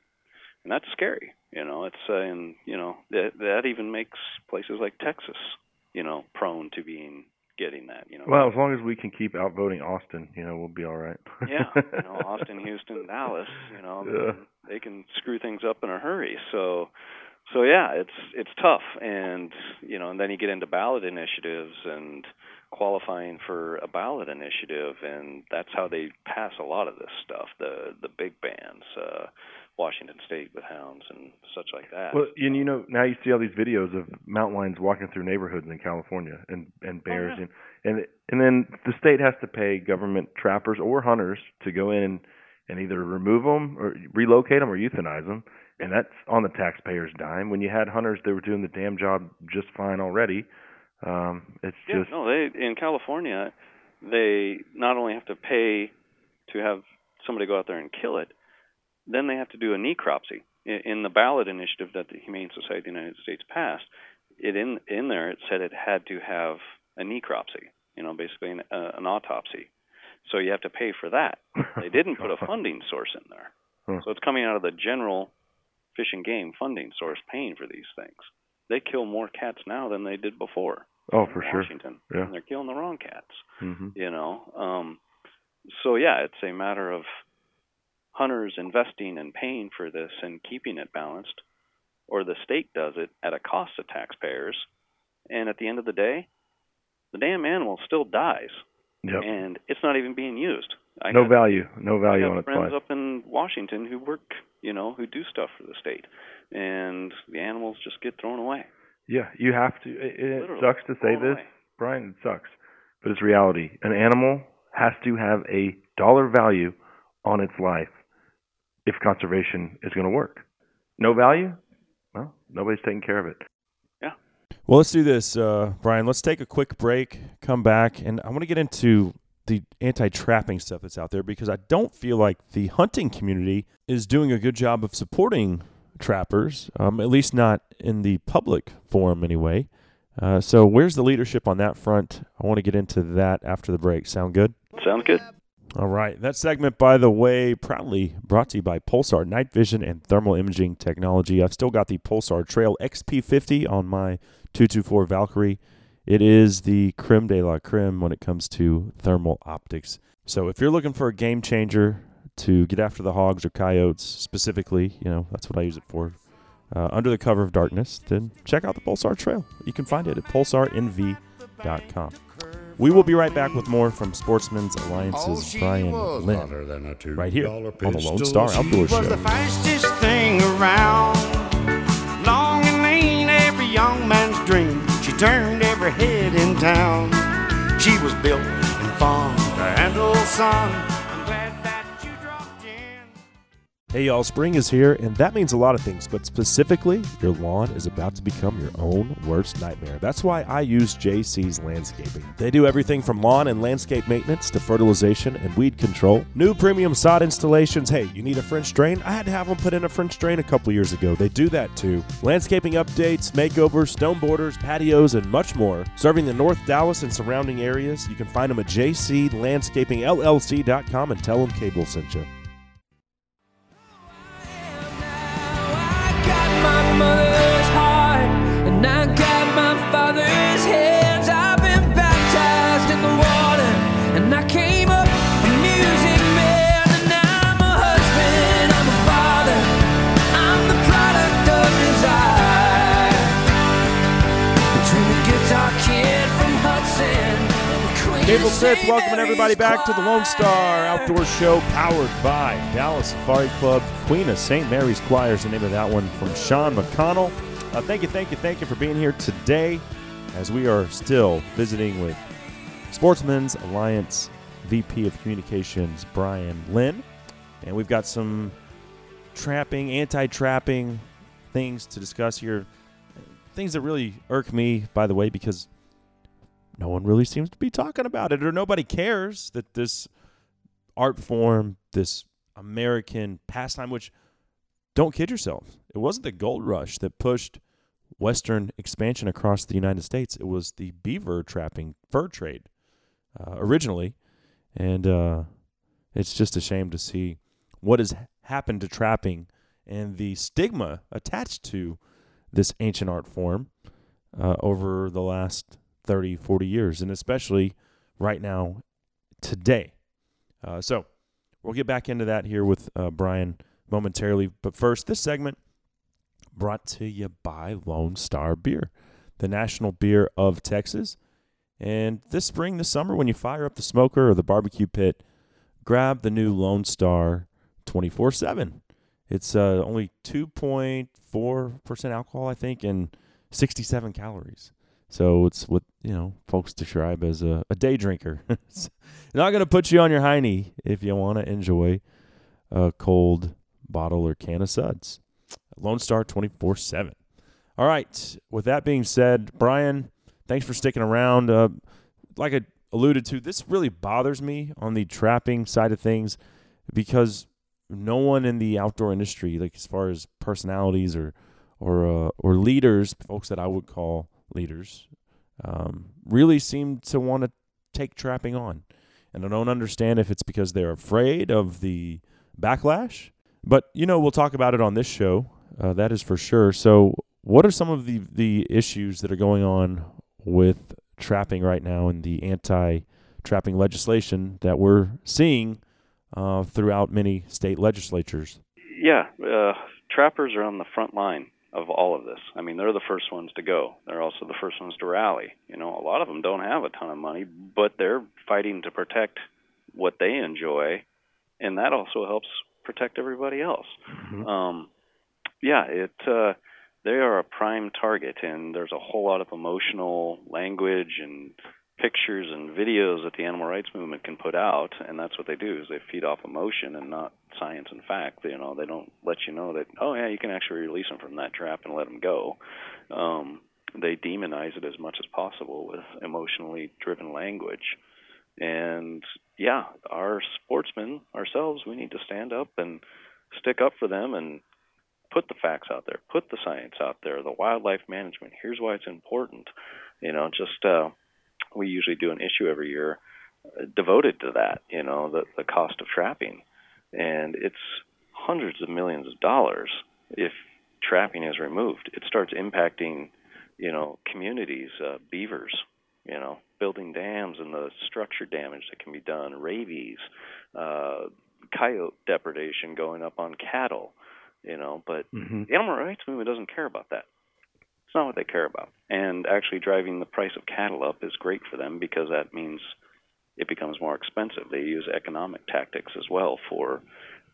Speaker 9: and that's scary. You know, it's uh, and you know that that even makes places like Texas, you know, prone to being getting that. You know,
Speaker 5: Well, as long as we can keep outvoting Austin, you know, we'll be all right.
Speaker 9: yeah, you know, Austin, Houston, Dallas, you know,
Speaker 5: Yeah.
Speaker 9: they can screw things up in a hurry. So, so yeah, it's it's tough, and you know, and then you get into ballot initiatives and qualifying for a ballot initiative, and that's how they pass a lot of this stuff. The the big bands, uh, Washington State with hounds and such like that.
Speaker 5: Well, and you know now you see all these videos of mountain lions walking through neighborhoods in California and and bears
Speaker 9: yeah.
Speaker 5: and and and then the state has to pay government trappers or hunters to go in and either remove them or relocate them or euthanize them, and that's on the taxpayer's dime. When you had hunters, they were doing the damn job just fine already. Um, it's
Speaker 9: yeah,
Speaker 5: just
Speaker 9: no, they in California, they not only have to pay to have somebody go out there and kill it, then they have to do a necropsy. In, in the ballot initiative that the Humane Society of the United States passed, it in in there it said it had to have a necropsy, you know, basically an, uh, an autopsy. So you have to pay for that. They didn't put a funding source in there. So it's coming out of the general fish and game funding source paying for these things. They kill more cats now than they did before.
Speaker 5: Oh, for sure.
Speaker 9: Washington.
Speaker 5: Yeah.
Speaker 9: And they're killing the wrong cats.
Speaker 5: hmm
Speaker 9: You know. Um so yeah, it's a matter of hunters investing and paying for this and keeping it balanced, or the state does it at a cost to taxpayers. And at the end of the day, the damn animal still dies,
Speaker 5: Yep.
Speaker 9: and it's not even being used. I
Speaker 5: no
Speaker 9: got-
Speaker 5: value, no
Speaker 9: I
Speaker 5: value
Speaker 9: have
Speaker 5: on its
Speaker 9: friends
Speaker 5: life.
Speaker 9: up in Washington who work, you know, who do stuff for the state, and the animals just get thrown away.
Speaker 5: Yeah, you have to. It, it
Speaker 9: Literally,
Speaker 5: sucks to say this,
Speaker 9: away.
Speaker 5: Brian. It sucks, but it's reality. An animal has to have a dollar value on its life if conservation is going to work. No value? Well, nobody's taking care of it. Yeah.
Speaker 1: Well, let's do this, uh, Brian. Let's take a quick break, come back, and I want to get into the anti trapping stuff that's out there because I don't feel like the hunting community is doing a good job of supporting trappers, um, at least not in the public forum anyway. Uh, so, where's the leadership on that front? I want to get into that after the break. Sound good?
Speaker 9: Sounds good.
Speaker 1: All right. That segment, by the way, proudly brought to you by Pulsar Night Vision and Thermal Imaging Technology. I've still got the Pulsar Trail XP50 on my 224 Valkyrie. It is the creme de la creme when it comes to thermal optics. So if you're looking for a game changer to get after the hogs or coyotes specifically, you know, that's what I use it for. Uh, under the cover of darkness, then check out the Pulsar Trail. You can find it at pulsarnv.com. We will be right back with more from Sportsmen's Alliance's Brian Lynn, right here on the Lone Star Outdoor
Speaker 12: was the
Speaker 1: Show.
Speaker 12: fastest thing around. Long and lean, every young man's dream. She turned every head in town. She was built and fun to handle sun.
Speaker 1: Hey y'all, spring is here, and that means a lot of things, but specifically, your lawn is about to become your own worst nightmare. That's why I use JC's Landscaping. They do everything from lawn and landscape maintenance to fertilization and weed control. New premium sod installations. Hey, you need a French drain? I had to have them put in a French drain a couple years ago. They do that too. Landscaping updates, makeovers, stone borders, patios, and much more. Serving the North Dallas and surrounding areas, you can find them at jclandscapingllc.com and tell them Cable sent you. Smith, welcoming everybody back to the Lone Star Outdoor Show, powered by Dallas Safari Club. Queen of St. Mary's Choir is the name of that one from Sean McConnell. Uh, thank you, thank you, thank you for being here today as we are still visiting with Sportsmen's Alliance VP of Communications, Brian Lynn. And we've got some trapping, anti trapping things to discuss here. Things that really irk me, by the way, because no one really seems to be talking about it or nobody cares that this art form this american pastime which don't kid yourself it wasn't the gold rush that pushed western expansion across the united states. It was the beaver trapping fur trade uh, originally. And uh, it's just a shame to see what has happened to trapping and the stigma attached to this ancient art form uh, over the last 30, 40 years, and especially right now, today. Uh, so we'll get back into that here with uh, Brian momentarily. But first, this segment brought to you by Lone Star Beer, the national beer of Texas. And this spring, this summer, when you fire up the smoker or the barbecue pit, grab the new Lone Star 24 7. It's uh, only 2.4% alcohol, I think, and 67 calories. So it's what you know folks describe as a, a day drinker. not going to put you on your hiney if you want to enjoy a cold bottle or can of suds. Lone Star 24 7. All right. With that being said, Brian, thanks for sticking around. Uh, like I alluded to, this really bothers me on the trapping side of things because no one in the outdoor industry, like as far as personalities or or uh, or leaders, folks that I would call leaders, um, really seem to want to take trapping on. And I don't understand if it's because they're afraid of the backlash. But you know, we'll talk about it on this show. Uh, that is for sure. So, what are some of the the issues that are going on with trapping right now and the anti-trapping legislation that we're seeing uh, throughout many state legislatures?
Speaker 9: Yeah, uh, trappers are on the front line of all of this. I mean, they're the first ones to go. They're also the first ones to rally. You know, a lot of them don't have a ton of money, but they're fighting to protect what they enjoy, and that also helps protect everybody else.
Speaker 5: Mm-hmm.
Speaker 9: Um, yeah, it uh, they are a prime target, and there's a whole lot of emotional language and pictures and videos that the animal rights movement can put out, and that's what they do is they feed off emotion and not science and fact. You know, they don't let you know that oh yeah, you can actually release them from that trap and let them go. Um, they demonize it as much as possible with emotionally driven language. And yeah, our sportsmen ourselves, we need to stand up and stick up for them and put the facts out there, put the science out there, the wildlife management. Here's why it's important. You know, just uh, we usually do an issue every year uh, devoted to that. You know, the the cost of trapping, and it's hundreds of millions of dollars if trapping is removed. It starts impacting, you know, communities, uh, beavers, you know, building dams and the structure damage that can be done, rabies, uh, coyote depredation going up on cattle, you know. But
Speaker 5: Mhm.
Speaker 9: the animal rights movement doesn't care about that. It's not what they care about. And actually, driving the price of cattle up is great for them because that means it becomes more expensive. They use economic tactics as well for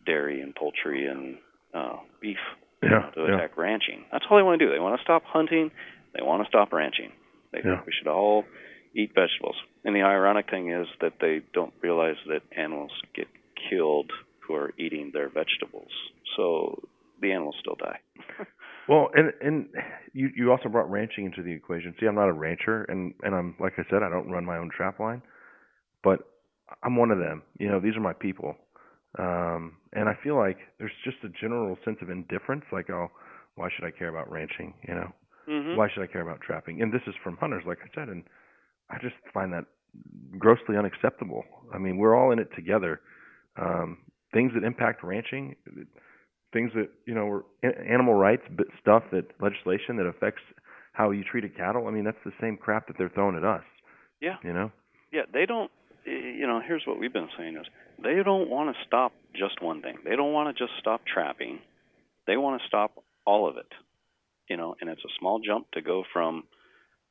Speaker 9: dairy and poultry and uh, beef you know, to
Speaker 5: yeah.
Speaker 9: attack ranching. That's all they want to do. They want to stop hunting. They want to stop ranching. They
Speaker 5: Yeah.
Speaker 9: think we should all eat vegetables. And the ironic thing is that they don't realize that animals get killed who are eating their vegetables. So the animals still die.
Speaker 5: Well, and and you you also brought ranching into the equation. See, I'm not a rancher, and and I'm like I said, I don't run my own trap line, but I'm one of them. You know, these are my people, um, and I feel like there's just a general sense of indifference. Like, oh, why should I care about ranching? You know,
Speaker 9: Mhm.
Speaker 5: why should I care about trapping? And this is from hunters, like I said, and I just find that grossly unacceptable. I mean, we're all in it together. Um, things that impact ranching, things that you know, a- animal rights, but stuff that legislation that affects how you treat a cattle. I mean, that's the same crap that they're throwing at us.
Speaker 9: Yeah.
Speaker 5: You know.
Speaker 9: Yeah, they don't. You know, here's what we've been saying is they don't want to stop just one thing. They don't want to just stop trapping. They want to stop all of it. You know, and it's a small jump to go from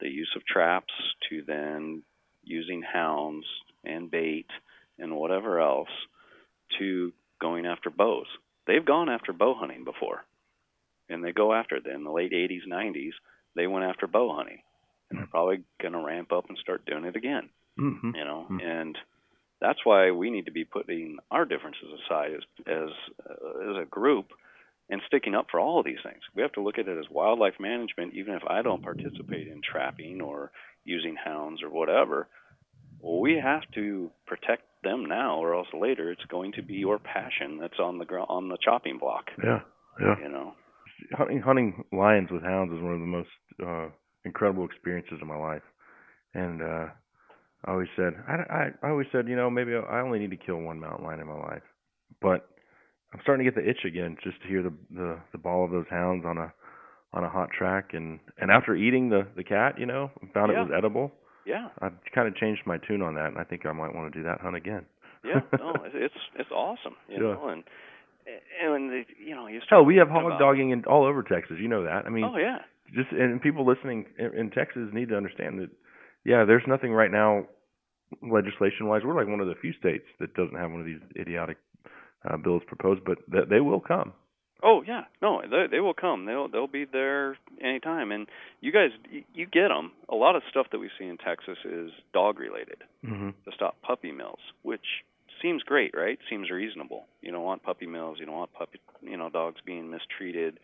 Speaker 9: the use of traps to then using hounds and bait and whatever else to going after bows. They've gone after bow hunting before, and they go after it. In the late 80s, 90s, they went after bow hunting, and they're probably going to ramp up and start doing it again
Speaker 5: Mm-hmm.
Speaker 9: you know? And that's why we need to be putting our differences aside as as uh, as a group and sticking up for all of these things. We have to look at it as wildlife management even if i don't participate in trapping or using hounds or whatever well we have to protect them now or else later it's going to be your passion that's on the gro- on the chopping block
Speaker 5: Yeah. Yeah.
Speaker 9: you know
Speaker 5: hunting hunting lions with hounds is one of the most uh incredible experiences of my life and uh i always said i i, I always said you know maybe i only need to kill one mountain lion in my life but i'm starting to get the itch again just to hear the the the bawl of those hounds on a on a hot track and and after eating the the cat you know found
Speaker 9: Yeah.
Speaker 5: it was edible
Speaker 9: yeah
Speaker 5: i've kind of changed my tune on that and i think i might want to do that hunt again
Speaker 9: yeah no it's it's it's awesome you
Speaker 5: Yeah.
Speaker 9: know and and they, you know you start
Speaker 5: hell we have hog
Speaker 9: about-
Speaker 5: dogging in all over texas you know that i mean
Speaker 9: oh yeah
Speaker 5: just and people listening in, in Texas need to understand that yeah, there's nothing right now legislation wise. We're like one of the few states that doesn't have one of these idiotic uh, bills proposed, but th- they will come.
Speaker 9: Oh yeah, no, they they will come. They'll they'll be there anytime. And you guys, you, you get them. A lot of stuff that we see in Texas is dog related
Speaker 5: Mm-hmm.
Speaker 9: to stop puppy mills, which seems great, right? Seems reasonable. You don't want puppy mills. You don't want puppy, you know, dogs being mistreated,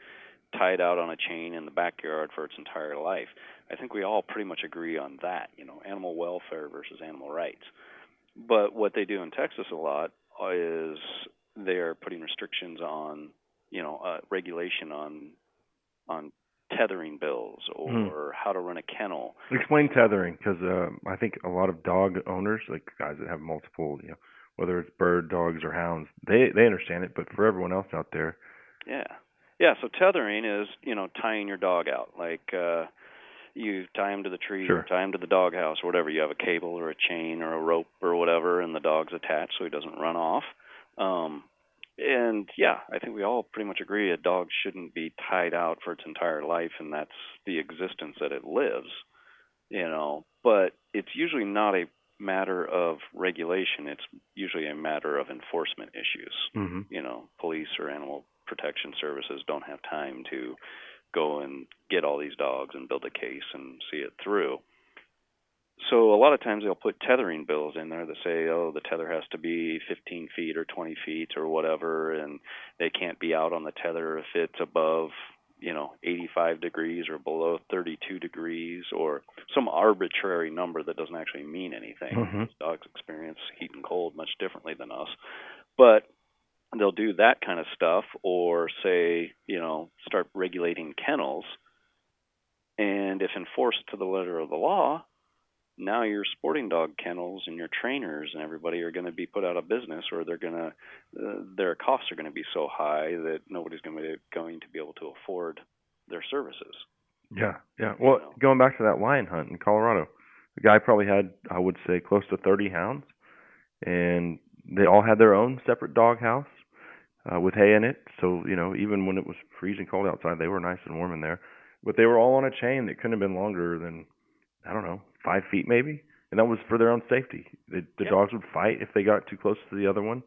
Speaker 9: tied out on a chain in the backyard for its entire life. I think we all pretty much agree on that. You know, animal welfare versus animal rights. But what they do in Texas a lot is they're putting restrictions on, you know, uh, regulation on on tethering bills or
Speaker 5: Hmm.
Speaker 9: how to run a kennel.
Speaker 5: Explain tethering, because uh, I think a lot of dog owners, like guys that have multiple, you know, whether it's bird dogs or hounds, they they understand it. But for everyone else out there,
Speaker 9: Yeah. Yeah, so tethering is, you know, tying your dog out. Like uh you tie him to the tree
Speaker 5: Sure.
Speaker 9: or tie him to the doghouse or whatever. You have a cable or a chain or a rope or whatever and the dog's attached so he doesn't run off. Um and yeah, I think we all pretty much agree a dog shouldn't be tied out for its entire life and that's the existence that it lives. You know, but it's usually not a matter of regulation. It's usually a matter of enforcement issues
Speaker 5: Mhm.
Speaker 9: you know, police or animal protection services don't have time to go and get all these dogs and build a case and see it through. So a lot of times they'll put tethering bills in there that say, oh, the tether has to be 15 feet or 20 feet or whatever, and they can't be out on the tether if it's above, you know, 85 degrees or below 32 degrees or some arbitrary number that doesn't actually mean anything.
Speaker 5: Mhm.
Speaker 9: Dogs experience heat and cold much differently than us. But they'll do that kind of stuff or say, you know, start regulating kennels. And if enforced to the letter of the law, now your sporting dog kennels and your trainers and everybody are going to be put out of business or they're going to uh, their costs are going to be so high that nobody's going to be going to be able to afford their services.
Speaker 5: yeah, yeah. Well, going back to that lion hunt in Colorado, the guy probably had, I would say, close to 30 hounds, and they all had their own separate dog house uh, with hay in it. So you know, even when it was freezing cold outside, they were nice and warm in there. But they were all on a chain that couldn't have been longer than I don't know, five feet maybe, and that was for their own safety. The, the
Speaker 9: Yep.
Speaker 5: dogs would fight if they got too close to the other one.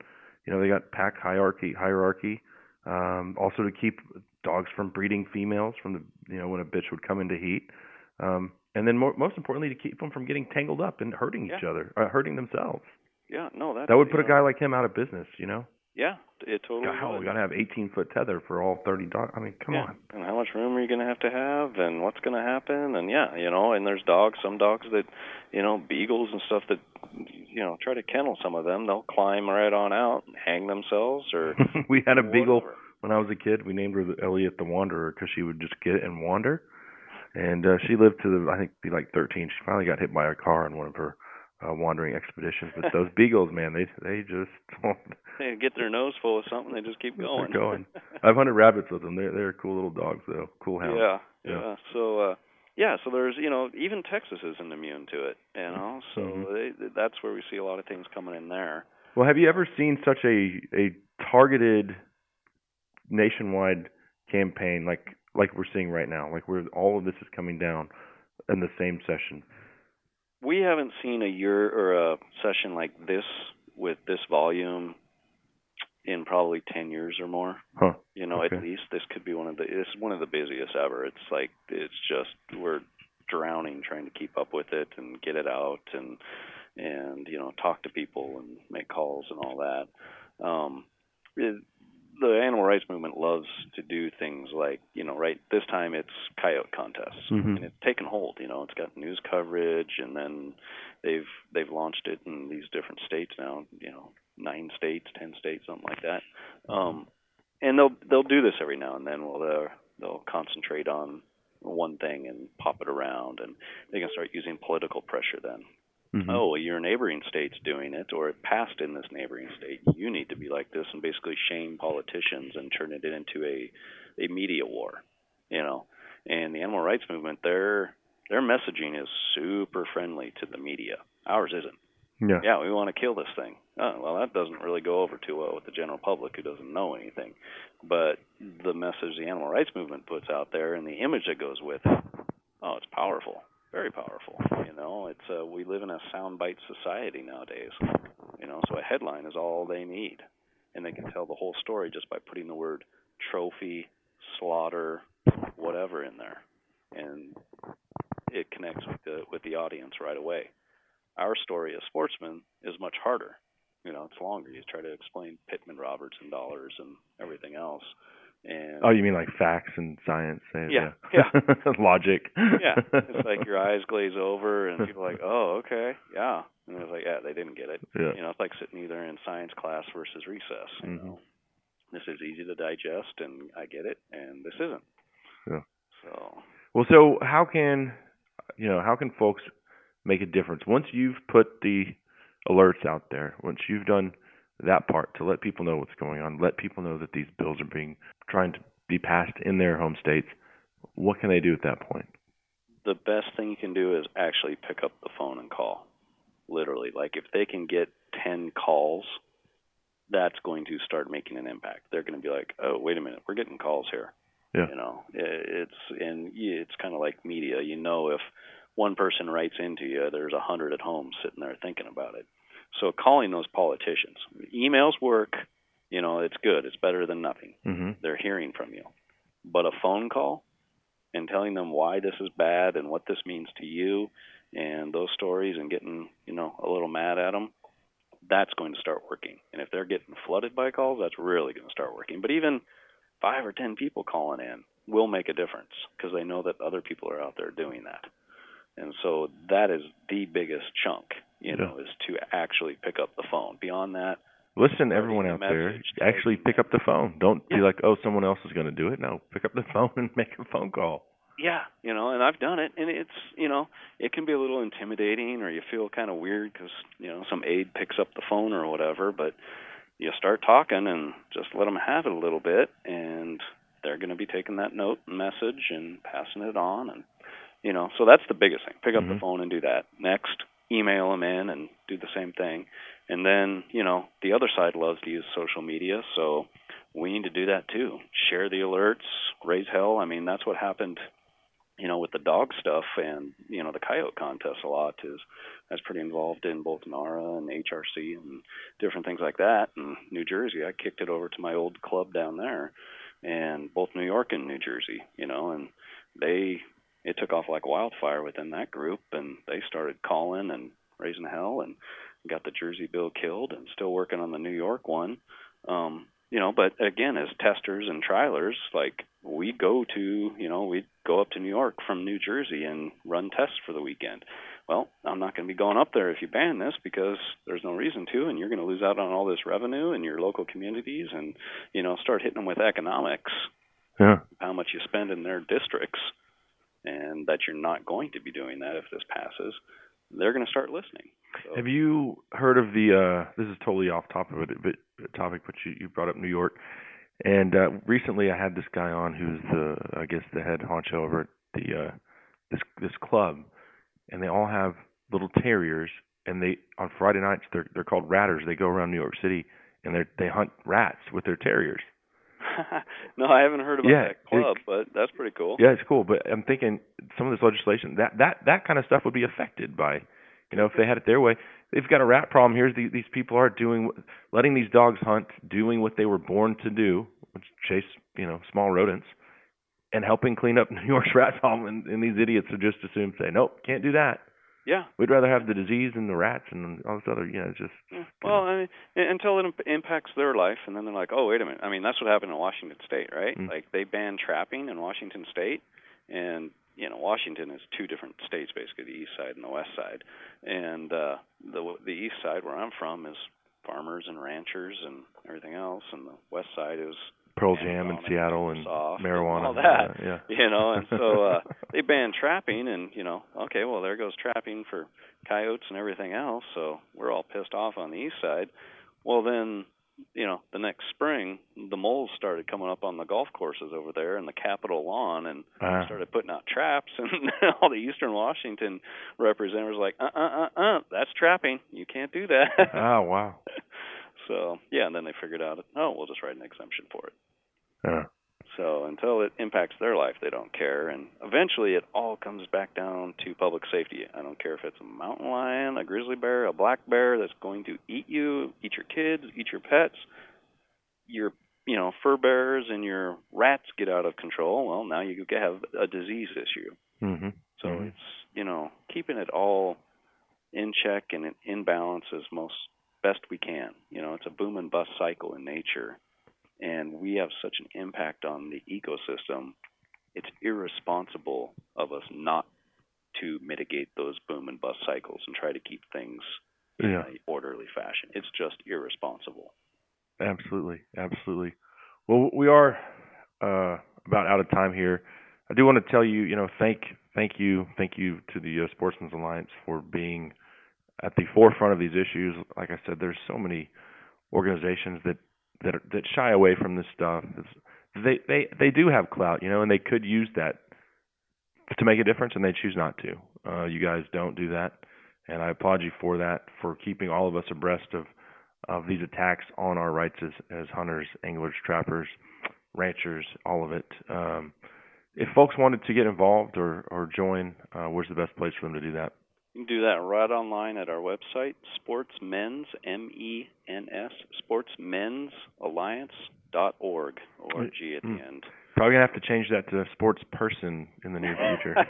Speaker 5: You know, they got pack hierarchy, hierarchy. Um, also to keep dogs from breeding females from the, you know, when a bitch would come into heat. Um, and then more, most importantly, to keep them from getting tangled up and hurting each other, uh, hurting themselves.
Speaker 9: Yeah, no, that
Speaker 5: That would put a
Speaker 9: know,
Speaker 5: guy like him out of business. You know,
Speaker 9: Yeah, it totally
Speaker 5: God,
Speaker 9: would.
Speaker 5: we got to have 18 foot tether for all 30 dogs. I mean, come
Speaker 9: yeah.
Speaker 5: on.
Speaker 9: And how much room are you going to have to have, and what's going to happen, and yeah, you know, and there's dogs, some dogs that, you know, beagles and stuff that, you know, try to kennel some of them. They'll climb right on out and hang themselves, or
Speaker 5: we had a beagle
Speaker 9: whatever.
Speaker 5: when I was a kid. We named her Elliot the Wanderer because she would just get and wander. And uh, she lived to the I think be like 13. She finally got hit by a car on one of her uh, wandering expeditions. But those beagles, man, they they just
Speaker 9: they get their nose full of something, they just keep going.
Speaker 5: they're going. I've hunted rabbits with them. They're they're cool little dogs though. Cool hounds.
Speaker 9: Yeah,
Speaker 5: Yeah.
Speaker 9: yeah. So uh yeah, so there's you know even Texas isn't immune to it, you know. So
Speaker 5: Mhm.
Speaker 9: they, that's where we see a lot of things coming in there.
Speaker 5: Well, have you ever seen such a a targeted nationwide campaign like like we're seeing right now? Like where all of this is coming down in the same session.
Speaker 9: We haven't seen a year or a session like this with this volume in probably 10 years or more.
Speaker 5: Huh.
Speaker 9: You know,
Speaker 5: Okay.
Speaker 9: at least this could be one of the this is one of the busiest ever. It's like it's just we're drowning trying to keep up with it and get it out and and you know talk to people and make calls and all that. Um, it, the animal rights movement loves to do things like you know right this time it's coyote contests
Speaker 5: Mhm.
Speaker 9: and it's taken hold. You know, it's got news coverage and then they've they've launched it in these different states now. You know, nine states, ten states, something like that. Um, and they'll they'll do this every now and then. Well, they'll they'll concentrate on one thing and pop it around, and they can start using political pressure then.
Speaker 5: Mhm.
Speaker 9: Oh, well, your neighboring state's doing it, or it passed in this neighboring state. You need to be like this, and basically shame politicians and turn it into a a media war. You know, and the animal rights movement, their their messaging is super friendly to the media. Ours isn't
Speaker 5: Yeah.
Speaker 9: yeah, we want to kill this thing. Oh, well, that doesn't really go over too well with the general public who doesn't know anything. But the message the animal rights movement puts out there and the image that goes with it, oh, it's powerful, very powerful. You know, it's uh, we live in a soundbite society nowadays. You know, so a headline is all they need, and they can tell the whole story just by putting the word trophy, slaughter, whatever in there, and it connects with the with the audience right away. Our story as sportsmen is much harder. You know, it's longer. You try to explain Pittman Robertson dollars and everything else. And
Speaker 5: Oh, you mean like facts and science? and-
Speaker 9: Yeah,
Speaker 5: Logic.
Speaker 9: yeah, it's like your eyes glaze over, and people are like, "Oh, okay, yeah," and it's like, "Yeah, they didn't get it."
Speaker 5: Yeah.
Speaker 9: You know, it's like sitting either in science class versus recess. You
Speaker 5: Mhm.
Speaker 9: know, this is easy to digest, and I get it, and this isn't.
Speaker 5: Yeah.
Speaker 9: So
Speaker 5: Well, so how can you know how can folks make a difference once you've put the alerts out there? Once you've done that part to let people know what's going on, let people know that these bills are being trying to be passed in their home states. What can they do at that point?
Speaker 9: the best thing you can do is actually pick up the phone and call. Literally, like if they can get ten calls, that's going to start making an impact. They're going to be like, "Oh, wait a minute, we're getting calls here."
Speaker 5: Yeah.
Speaker 9: You know, it's and it's kind of like media. You know, if one person writes into you, there's a hundred at home sitting there thinking about it. So calling those politicians, emails work. You know, it's good. It's better than nothing.
Speaker 5: Mm-hmm.
Speaker 9: They're hearing from you. But a phone call and telling them why this is bad and what this means to you and those stories and getting, you know, a little mad at them, that's going to start working. And if they're getting flooded by calls, that's really going to start working. But even five or ten people calling in will make a difference because they know that other people are out there doing that. And so that is the biggest chunk, you know, is to actually pick up the phone. Beyond that,
Speaker 5: Listen, everyone out there, actually pick up the phone. Don't be like, oh, someone else is going to do it. No, pick up the phone and make a phone call.
Speaker 9: Yeah, you know, and I've done it, and it's you know, it can be a little intimidating, or you feel kind of weird because you know some aide picks up the phone or whatever. But you start talking and just let them have it a little bit, and they're going to be taking that note and message and passing it on, and you know, so that's the biggest thing. Pick up the mm-hmm. phone and do that. Next, email them in and do the same thing, and then you know, the other side loves to use social media, so we need to do that too. Share the alerts, raise hell. I mean, that's what happened you know, with the dog stuff and you know the coyote contest a lot is I was pretty involved in both NAHRA and HRC and different things like that. And New Jersey, I kicked it over to my old club down there, and both New York and New Jersey, you know, and they it took off like wildfire within that group, and they started calling and raising hell and got the Jersey bill killed, and still working on the New York one. Um, you know, but again, as testers and trialers, like we go to, you know, we go up to New York from New Jersey and run tests for the weekend. Well, I'm not going to be going up there if you ban this because there's no reason to, and you're going to lose out on all this revenue in your local communities, and you know, start hitting them with economics,
Speaker 5: Yeah.
Speaker 9: how much you spend in their districts, and that you're not going to be doing that if this passes. They're going to start listening. So,
Speaker 5: Have you heard of the? uh This is totally off topic, but, but topic, but you, you brought up New York, and uh recently I had this guy on who's the, I guess, the head honcho over at the uh this this club, and they all have little terriers, and they on Friday nights they're they're called ratters. They go around New York City and they they hunt rats with their terriers.
Speaker 9: no, I haven't heard about
Speaker 5: Yeah,
Speaker 9: that club, but that's pretty cool.
Speaker 5: Yeah, it's cool, but I'm thinking some of this legislation that that that kind of stuff would be affected by, you know, if they had it their way. They've got a rat problem. Here's the, these people are doing, letting these dogs hunt, doing what they were born to do, which chase, you know, small rodents, and helping clean up New York's rat problem. And, and these idiots would just assume, say, nope, can't do that.
Speaker 9: Yeah.
Speaker 5: We'd rather have the disease and the rats and all this other, you know, just
Speaker 9: Yeah. Well, I mean, until it impacts their life, and then they're like, "Oh, wait a minute." I mean, that's what happened in Washington State, right?
Speaker 5: Mm.
Speaker 9: Like they banned trapping in Washington State, and you know, Washington is two different states, basically the east side and the west side. And uh, the the east side, where I'm from, is farmers and ranchers and everything else, and the west side is
Speaker 5: Pearl Jam in Seattle and
Speaker 9: soft and
Speaker 5: marijuana.
Speaker 9: all that.
Speaker 5: uh, yeah.
Speaker 9: You know, and so uh they banned trapping and, you know, okay, well there goes trapping for coyotes and everything else, so we're all pissed off on the east side. Well then, you know, the next spring the moles started coming up on the golf courses over there and the Capitol lawn and
Speaker 5: Ah.
Speaker 9: started putting out traps and all the eastern Washington representatives were like, uh uh uh uh, that's trapping. You can't do that.
Speaker 5: oh wow.
Speaker 9: So yeah, and then they figured out, oh, we'll just write an exemption for it.
Speaker 5: Yeah.
Speaker 9: So until it impacts their life, they don't care. And eventually, it all comes back down to public safety. I don't care if it's a mountain lion, a grizzly bear, a black bear that's going to eat you, eat your kids, eat your pets. You're you know fur bearers and your rats get out of control, well, now you have a disease issue.
Speaker 5: Mm-hmm.
Speaker 9: So
Speaker 5: Mhm.
Speaker 9: it's you know keeping it all in check and in- balance as most best we can. You know, it's a boom and bust cycle in nature, and we have such an impact on the ecosystem. It's irresponsible of us not to mitigate those boom and bust cycles and try to keep things in an orderly fashion. It's just irresponsible.
Speaker 5: Absolutely, absolutely. Well, we are uh, about out of time here. I do want to tell you, you know, thank thank you, thank you to the uh, Sportsmen's Alliance for being at the forefront of these issues. Like I said, there's so many organizations that that that shy away from this stuff. It's, they they they do have clout, you know, and they could use that to make a difference, and they choose not to. Uh, you guys don't do that, and I applaud you for that, for keeping all of us abreast of of these attacks on our rights as as hunters, anglers, trappers, ranchers, all of it. Um, if folks wanted to get involved or or join, uh, where's the best place for them to do that?
Speaker 9: You can do that right online at our website, sportsmen's M E N S sportsmen'salliance.org O-R-G at the
Speaker 5: Mm.
Speaker 9: end.
Speaker 5: Probably gonna have to change that to sports person in the near future.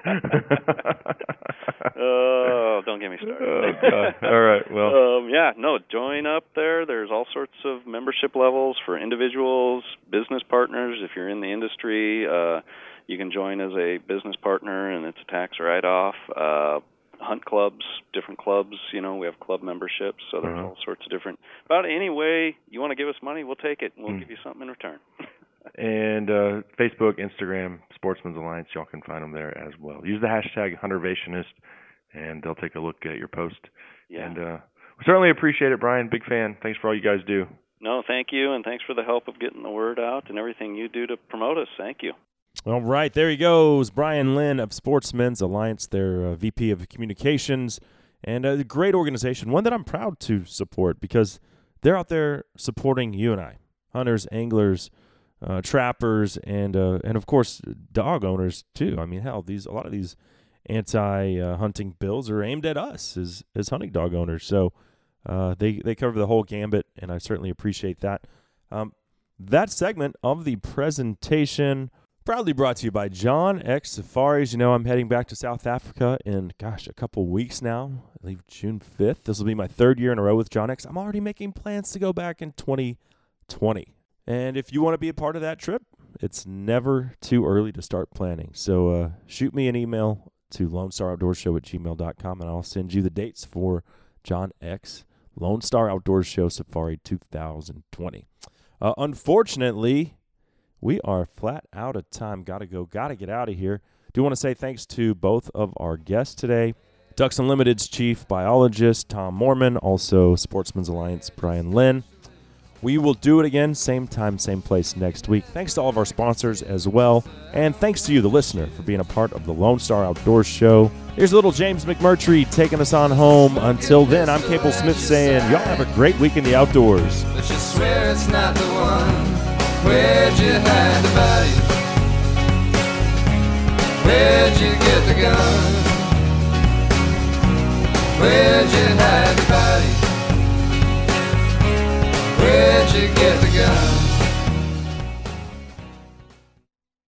Speaker 9: oh, don't get me started.
Speaker 5: Oh, God. All right, well.
Speaker 9: um, yeah, no, join up there. There's all sorts of membership levels for individuals, business partners. If you're in the industry, uh, you can join as a business partner, and it's a tax write-off. Uh, hunt clubs, different clubs. You know, we have club memberships, so there's
Speaker 5: Uh-huh.
Speaker 9: all sorts of different. About any way you want to give us money, we'll take it. and We'll
Speaker 5: Mm.
Speaker 9: give you something in return.
Speaker 5: and uh, Facebook, Instagram, Sportsmen's Alliance. Y'all can find them there as well. Use the hashtag Huntervationist, and they'll take a look at your post.
Speaker 9: Yeah.
Speaker 5: And uh, we certainly appreciate it, Brian. Big fan. Thanks for all you guys do.
Speaker 9: No, thank you, and thanks for the help of getting the word out and everything you do to promote us. Thank you.
Speaker 1: All right, there he goes, Brian Lynn of Sportsmen's Alliance, their uh, VP of Communications, and a great organization, one that I'm proud to support because they're out there supporting you and I, hunters, anglers, uh, trappers, and uh, and of course dog owners too. I mean, hell, these a lot of these anti-hunting bills are aimed at us as as hunting dog owners. So uh, they they cover the whole gambit, and I certainly appreciate that. Um, that segment of the presentation proudly brought to you by John X Safaris. You know, I'm heading back to South Africa in, gosh, a couple weeks now. I leave June 5th. This will be my third year in a row with John X. I'm already making plans to go back in 2020. And if you want to be a part of that trip, it's never too early to start planning. So uh, shoot me an email to Lone Star Outdoor Show at gmail.com and I'll send you the dates for John X Lone Star Outdoor Show Safari 2020. Uh, unfortunately, we are flat out of time. Got to go. Got to get out of here. Do want to say thanks to both of our guests today. Ducks Unlimited's chief biologist, Tom Moorman, also Sportsmen's Alliance, Brian Lynn. We will do it again, same time, same place next week. Thanks to all of our sponsors as well. And thanks to you, the listener, for being a part of the Lone Star Outdoors Show. Here's little James McMurtry taking us on home. Until then, I'm Cable Smith saying, y'all have a great week in the outdoors.
Speaker 6: Where'd you hide the body? Where'd you get the gun? Where'd you hide the body? Where'd you get